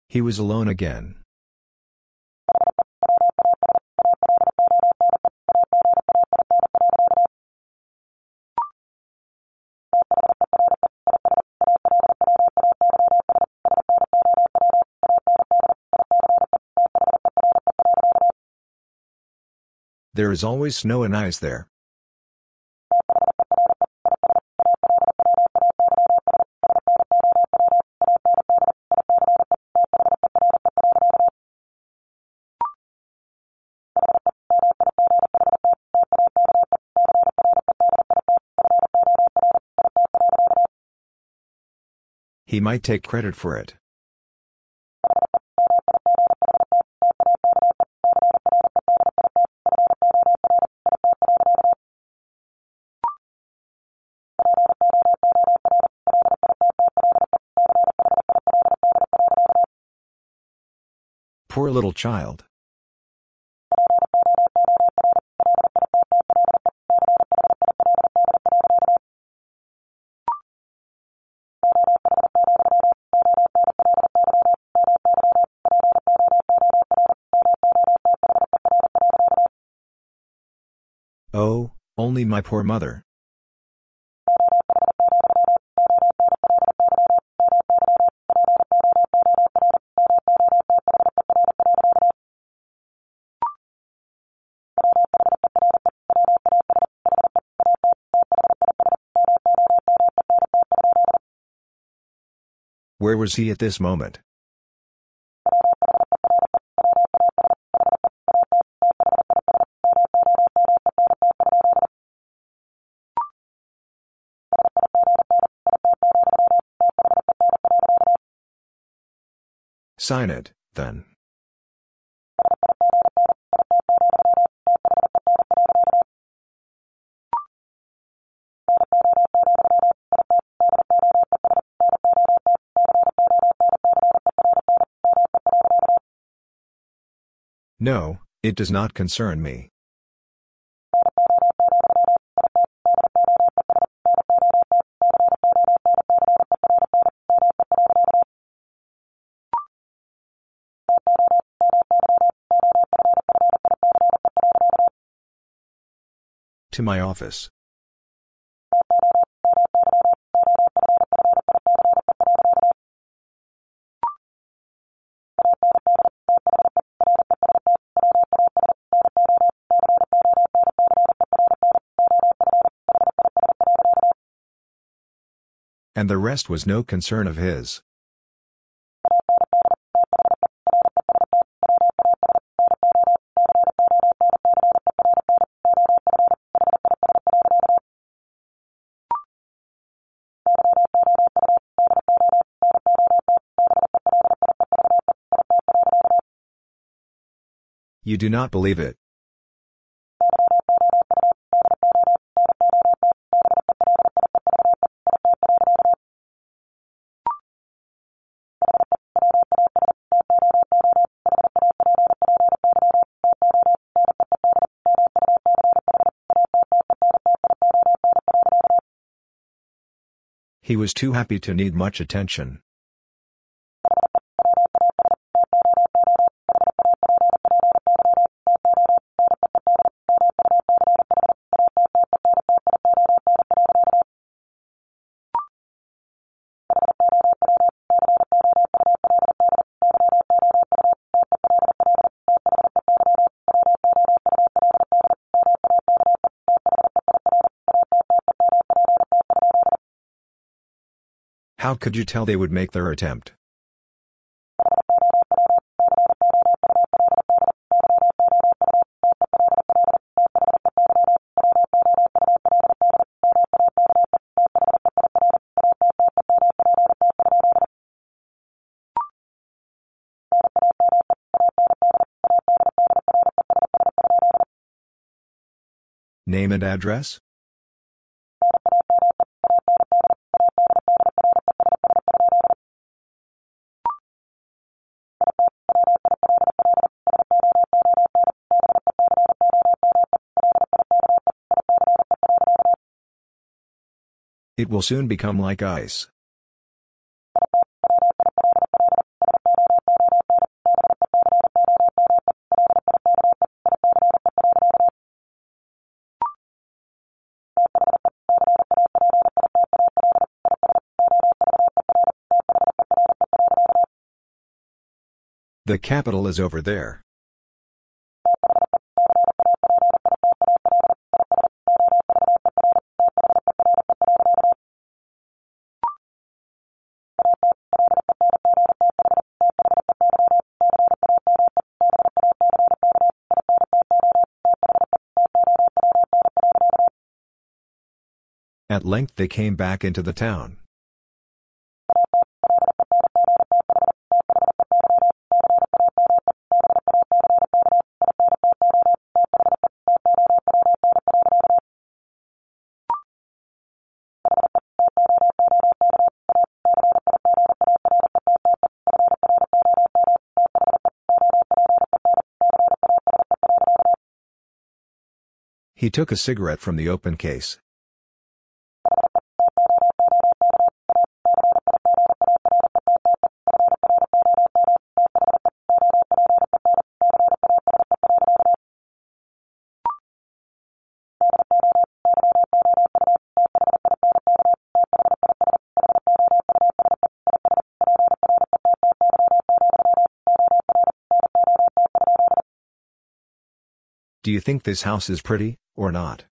He was alone again. There is always snow and ice there. He might take credit for it. Poor little child. Oh, only my poor mother. Where was he at this moment? Sign it, then. No, it does not concern me. To my office. And the rest was no concern of his. You do not believe it. He was too happy to need much attention. How could you tell they would make their attempt? Name and address? It will soon become like ice. The capital is over there. Length they came back into the town. He took a cigarette from the open case. Do you think this house is pretty, or not?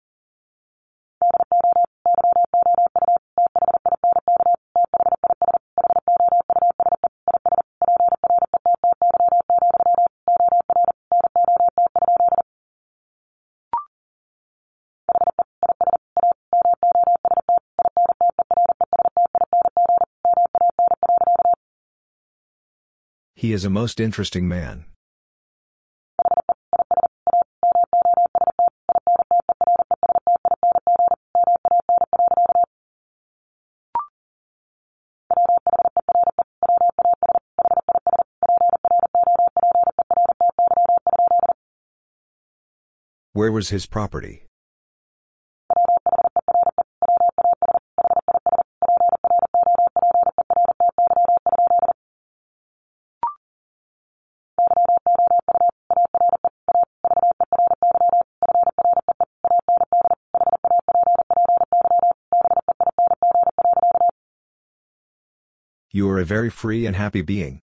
He is a most interesting man. Where was his property? You are a very free and happy being.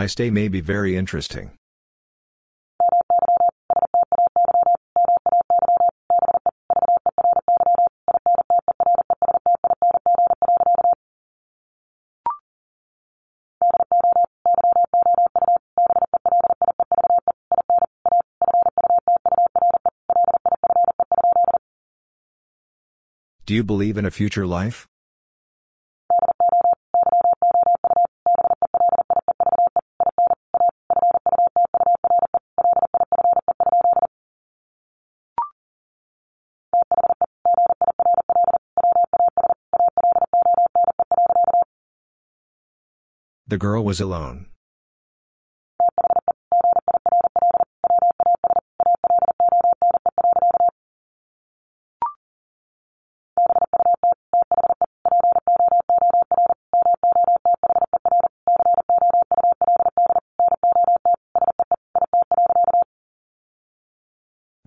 My stay may be very interesting. Do you believe in a future life? The girl was alone.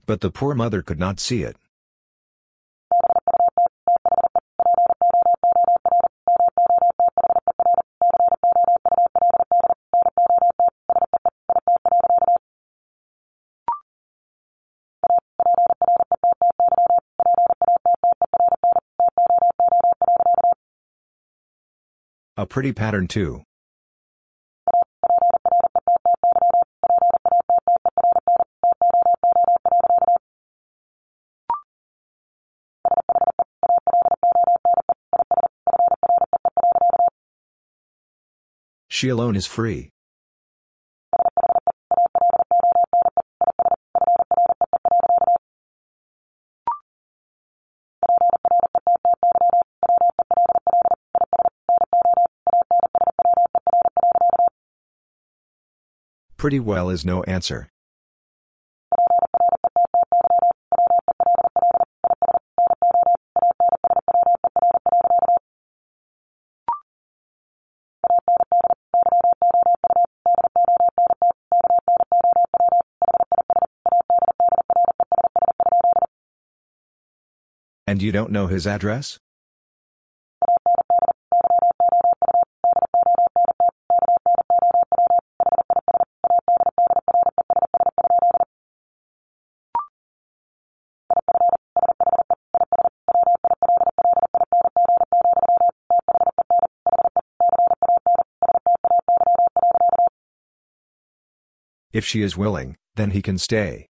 But the poor mother could not see it. Pretty pattern too. She alone is free. Pretty well is no answer. And you don't know his address? If she is willing, then he can stay.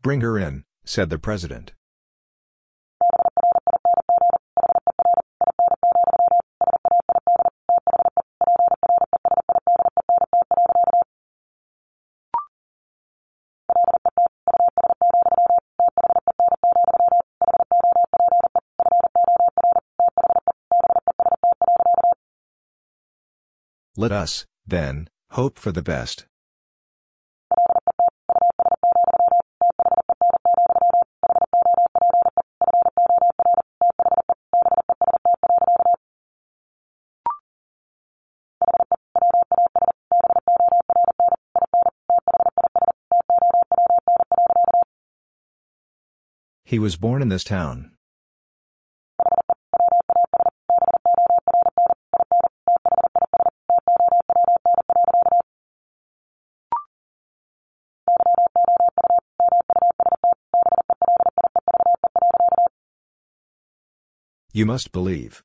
Bring her in, said the president. Let us, then, hope for the best. He was born in this town. You must believe.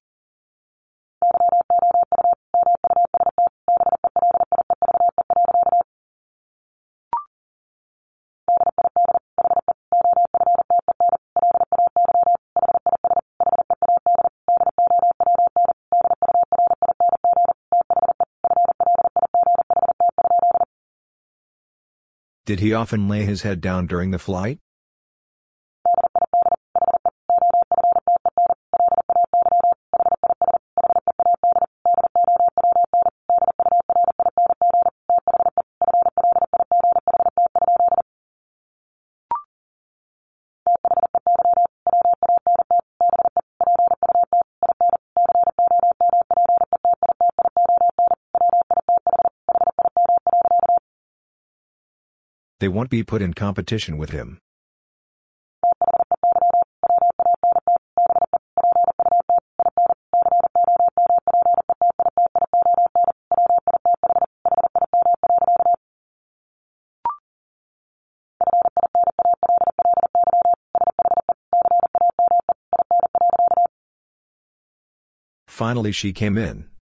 Did he often lay his head down during the flight? Won't be put in competition with him. Finally she came in.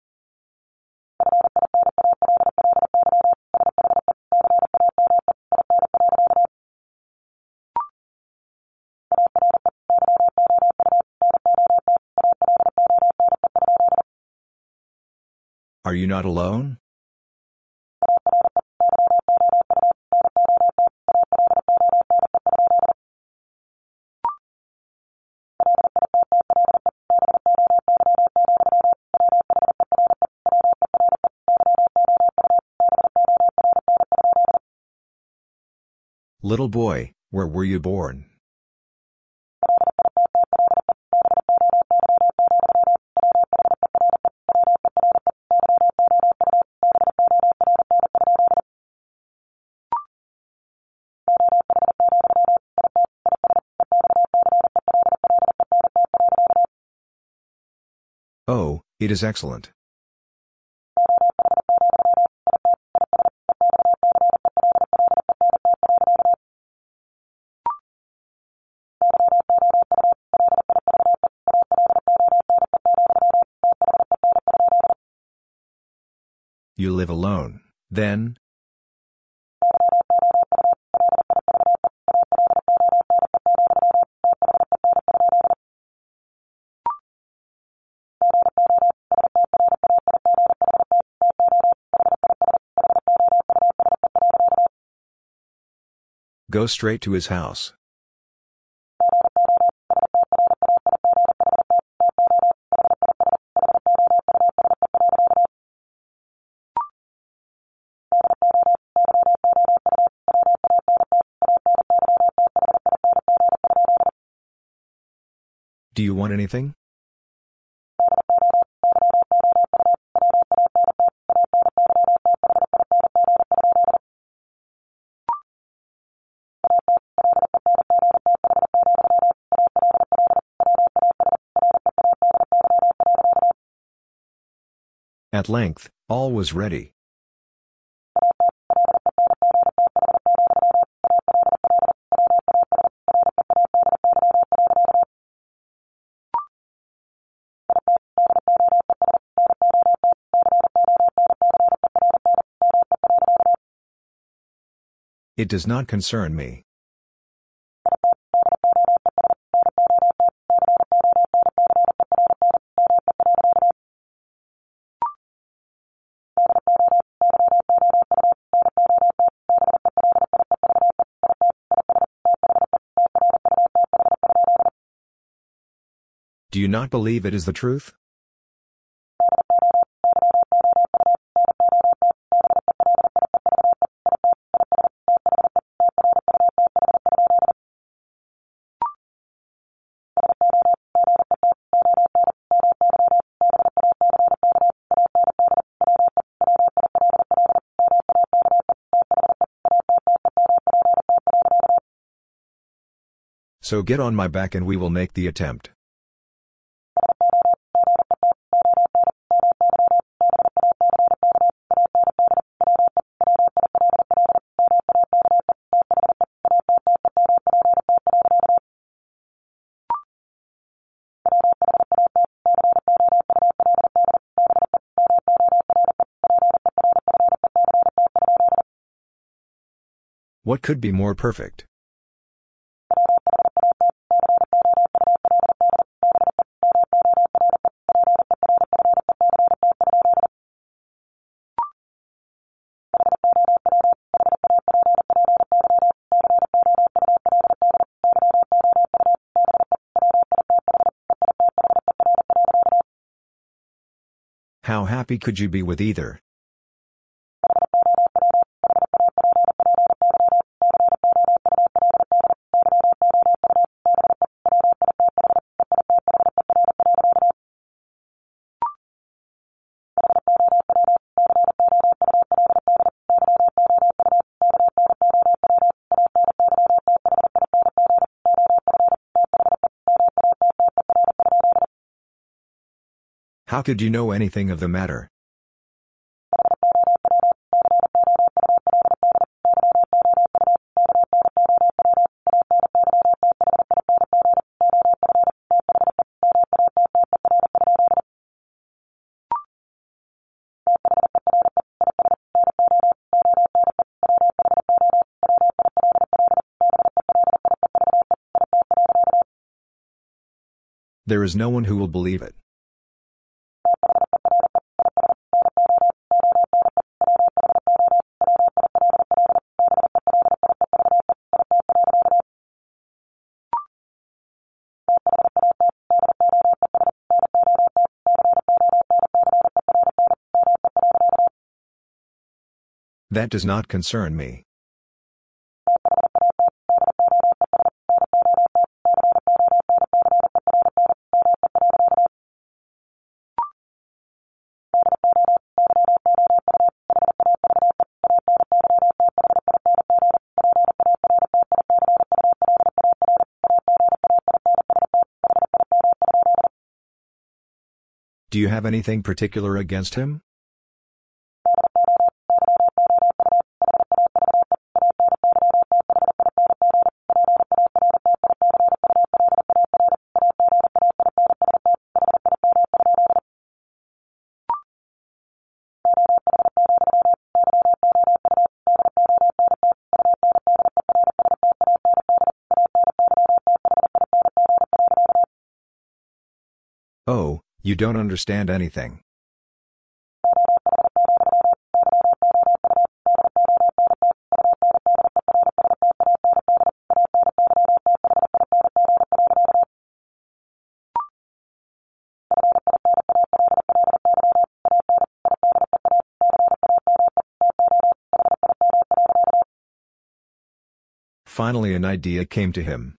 You not alone? Little boy, where were you born? It is excellent. You live alone, then? Go straight to his house. Do you want anything? At length, all was ready. It does not concern me. Not believe it is the truth? So get on my back and we will make the attempt. What could be more perfect? How happy could you be with either? How could you know anything of the matter? There is no one who will believe it. Does not concern me. Do you have anything particular against him? Oh, you don't understand anything. Finally an idea came to him.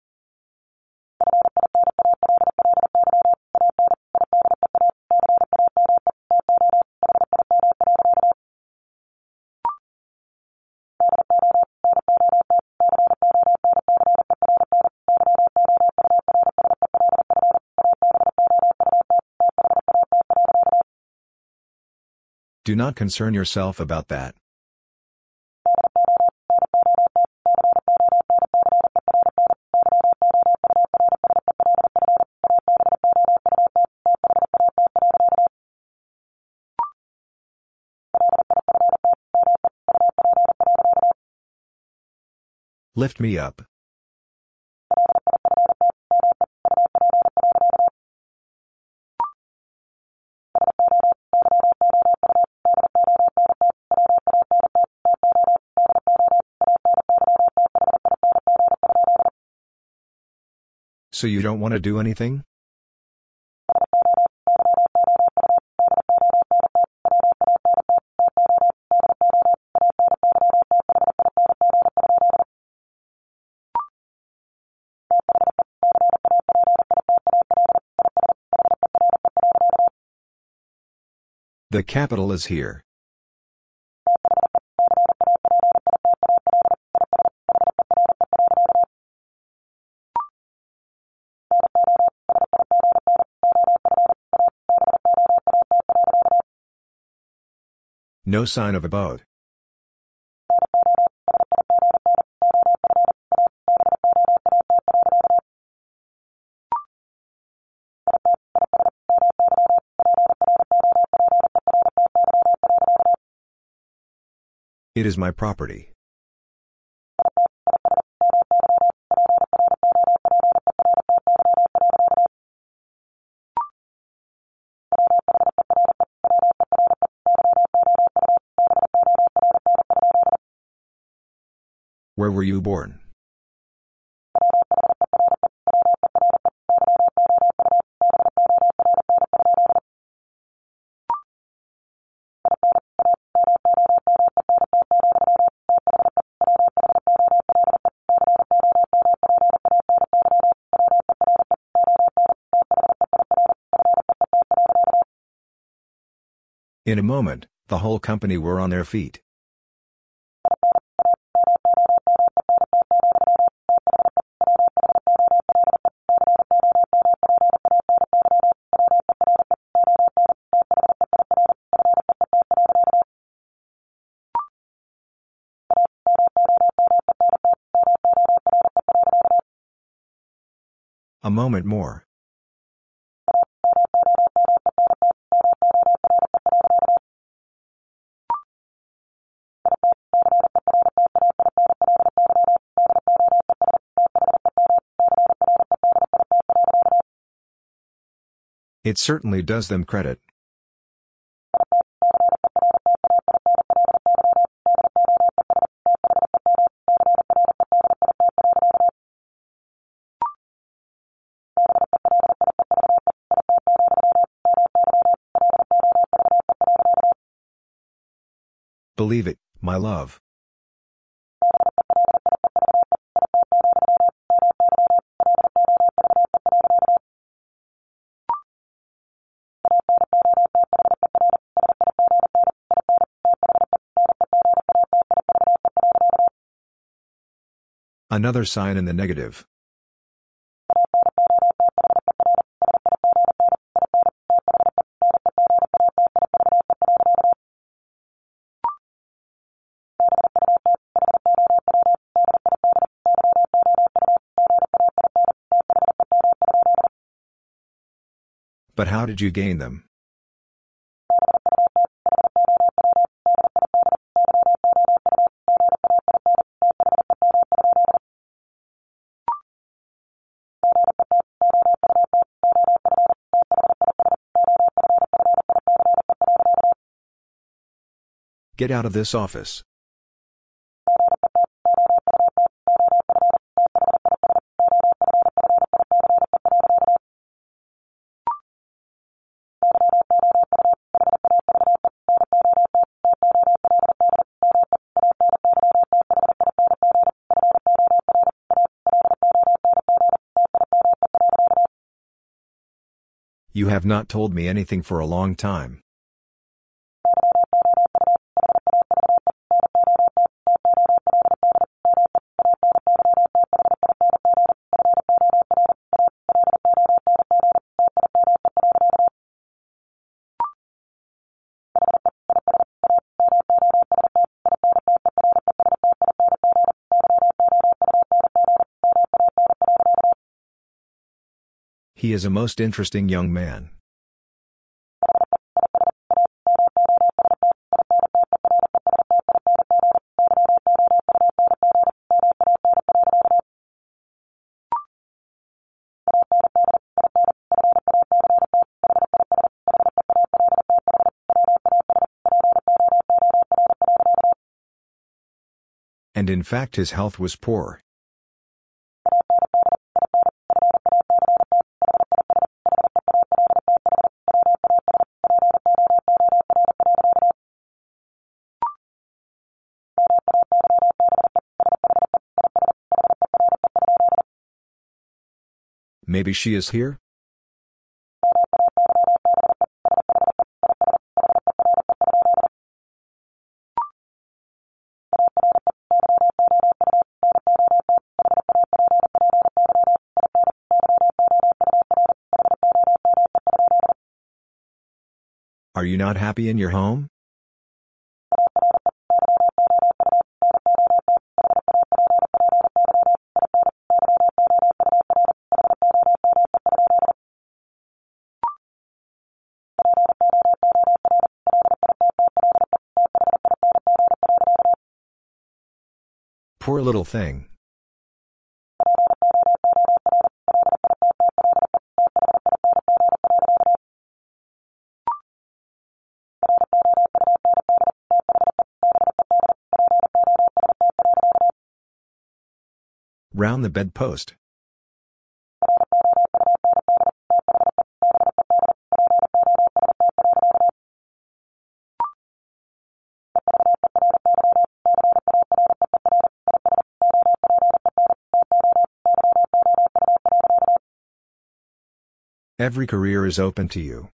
Do not concern yourself about that. Lift me up. So you don't want to do anything? The capital is here. No sign of a boat. It is my property. Where were you born? In a moment, the whole company were on their feet. Moment more. It certainly does them credit. Believe it, my love. Another sign in the negative. But how did you gain them? Get out of this office. You have not told me anything for a long time. He is a most interesting young man. And in fact his health was poor. Maybe she is here? Are you not happy in your home? Little thing. Round the bedpost. Every career is open to you.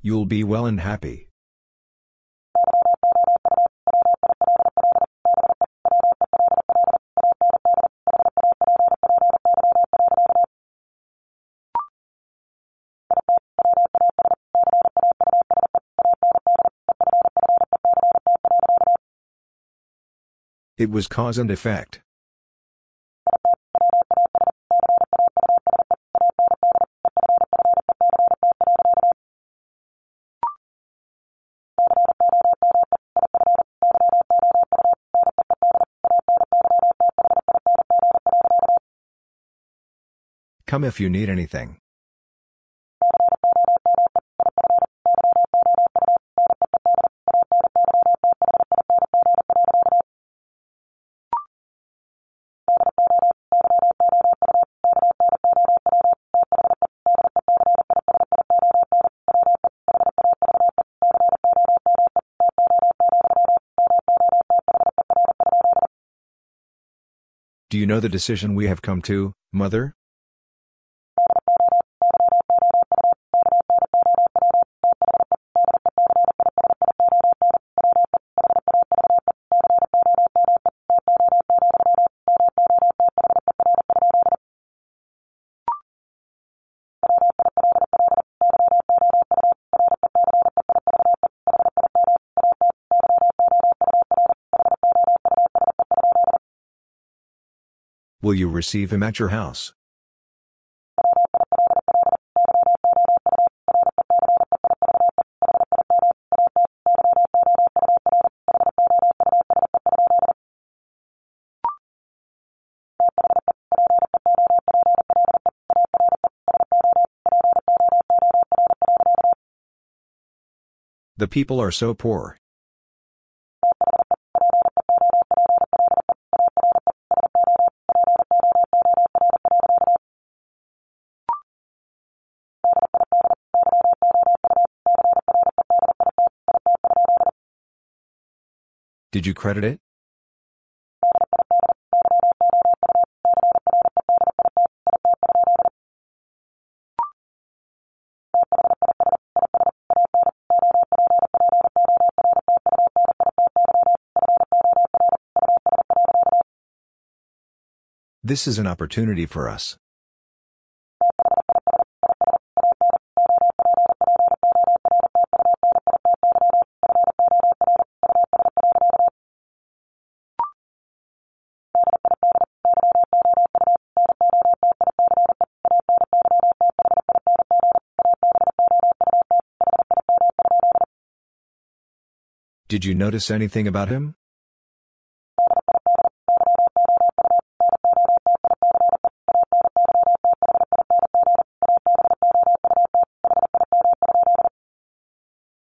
You'll be well and happy. It was cause and effect. Come if you need anything. Decision we have come to, Mother? Will you receive him at your house? The people are so poor. Did you credit it? This is an opportunity for us. Did you notice anything about him?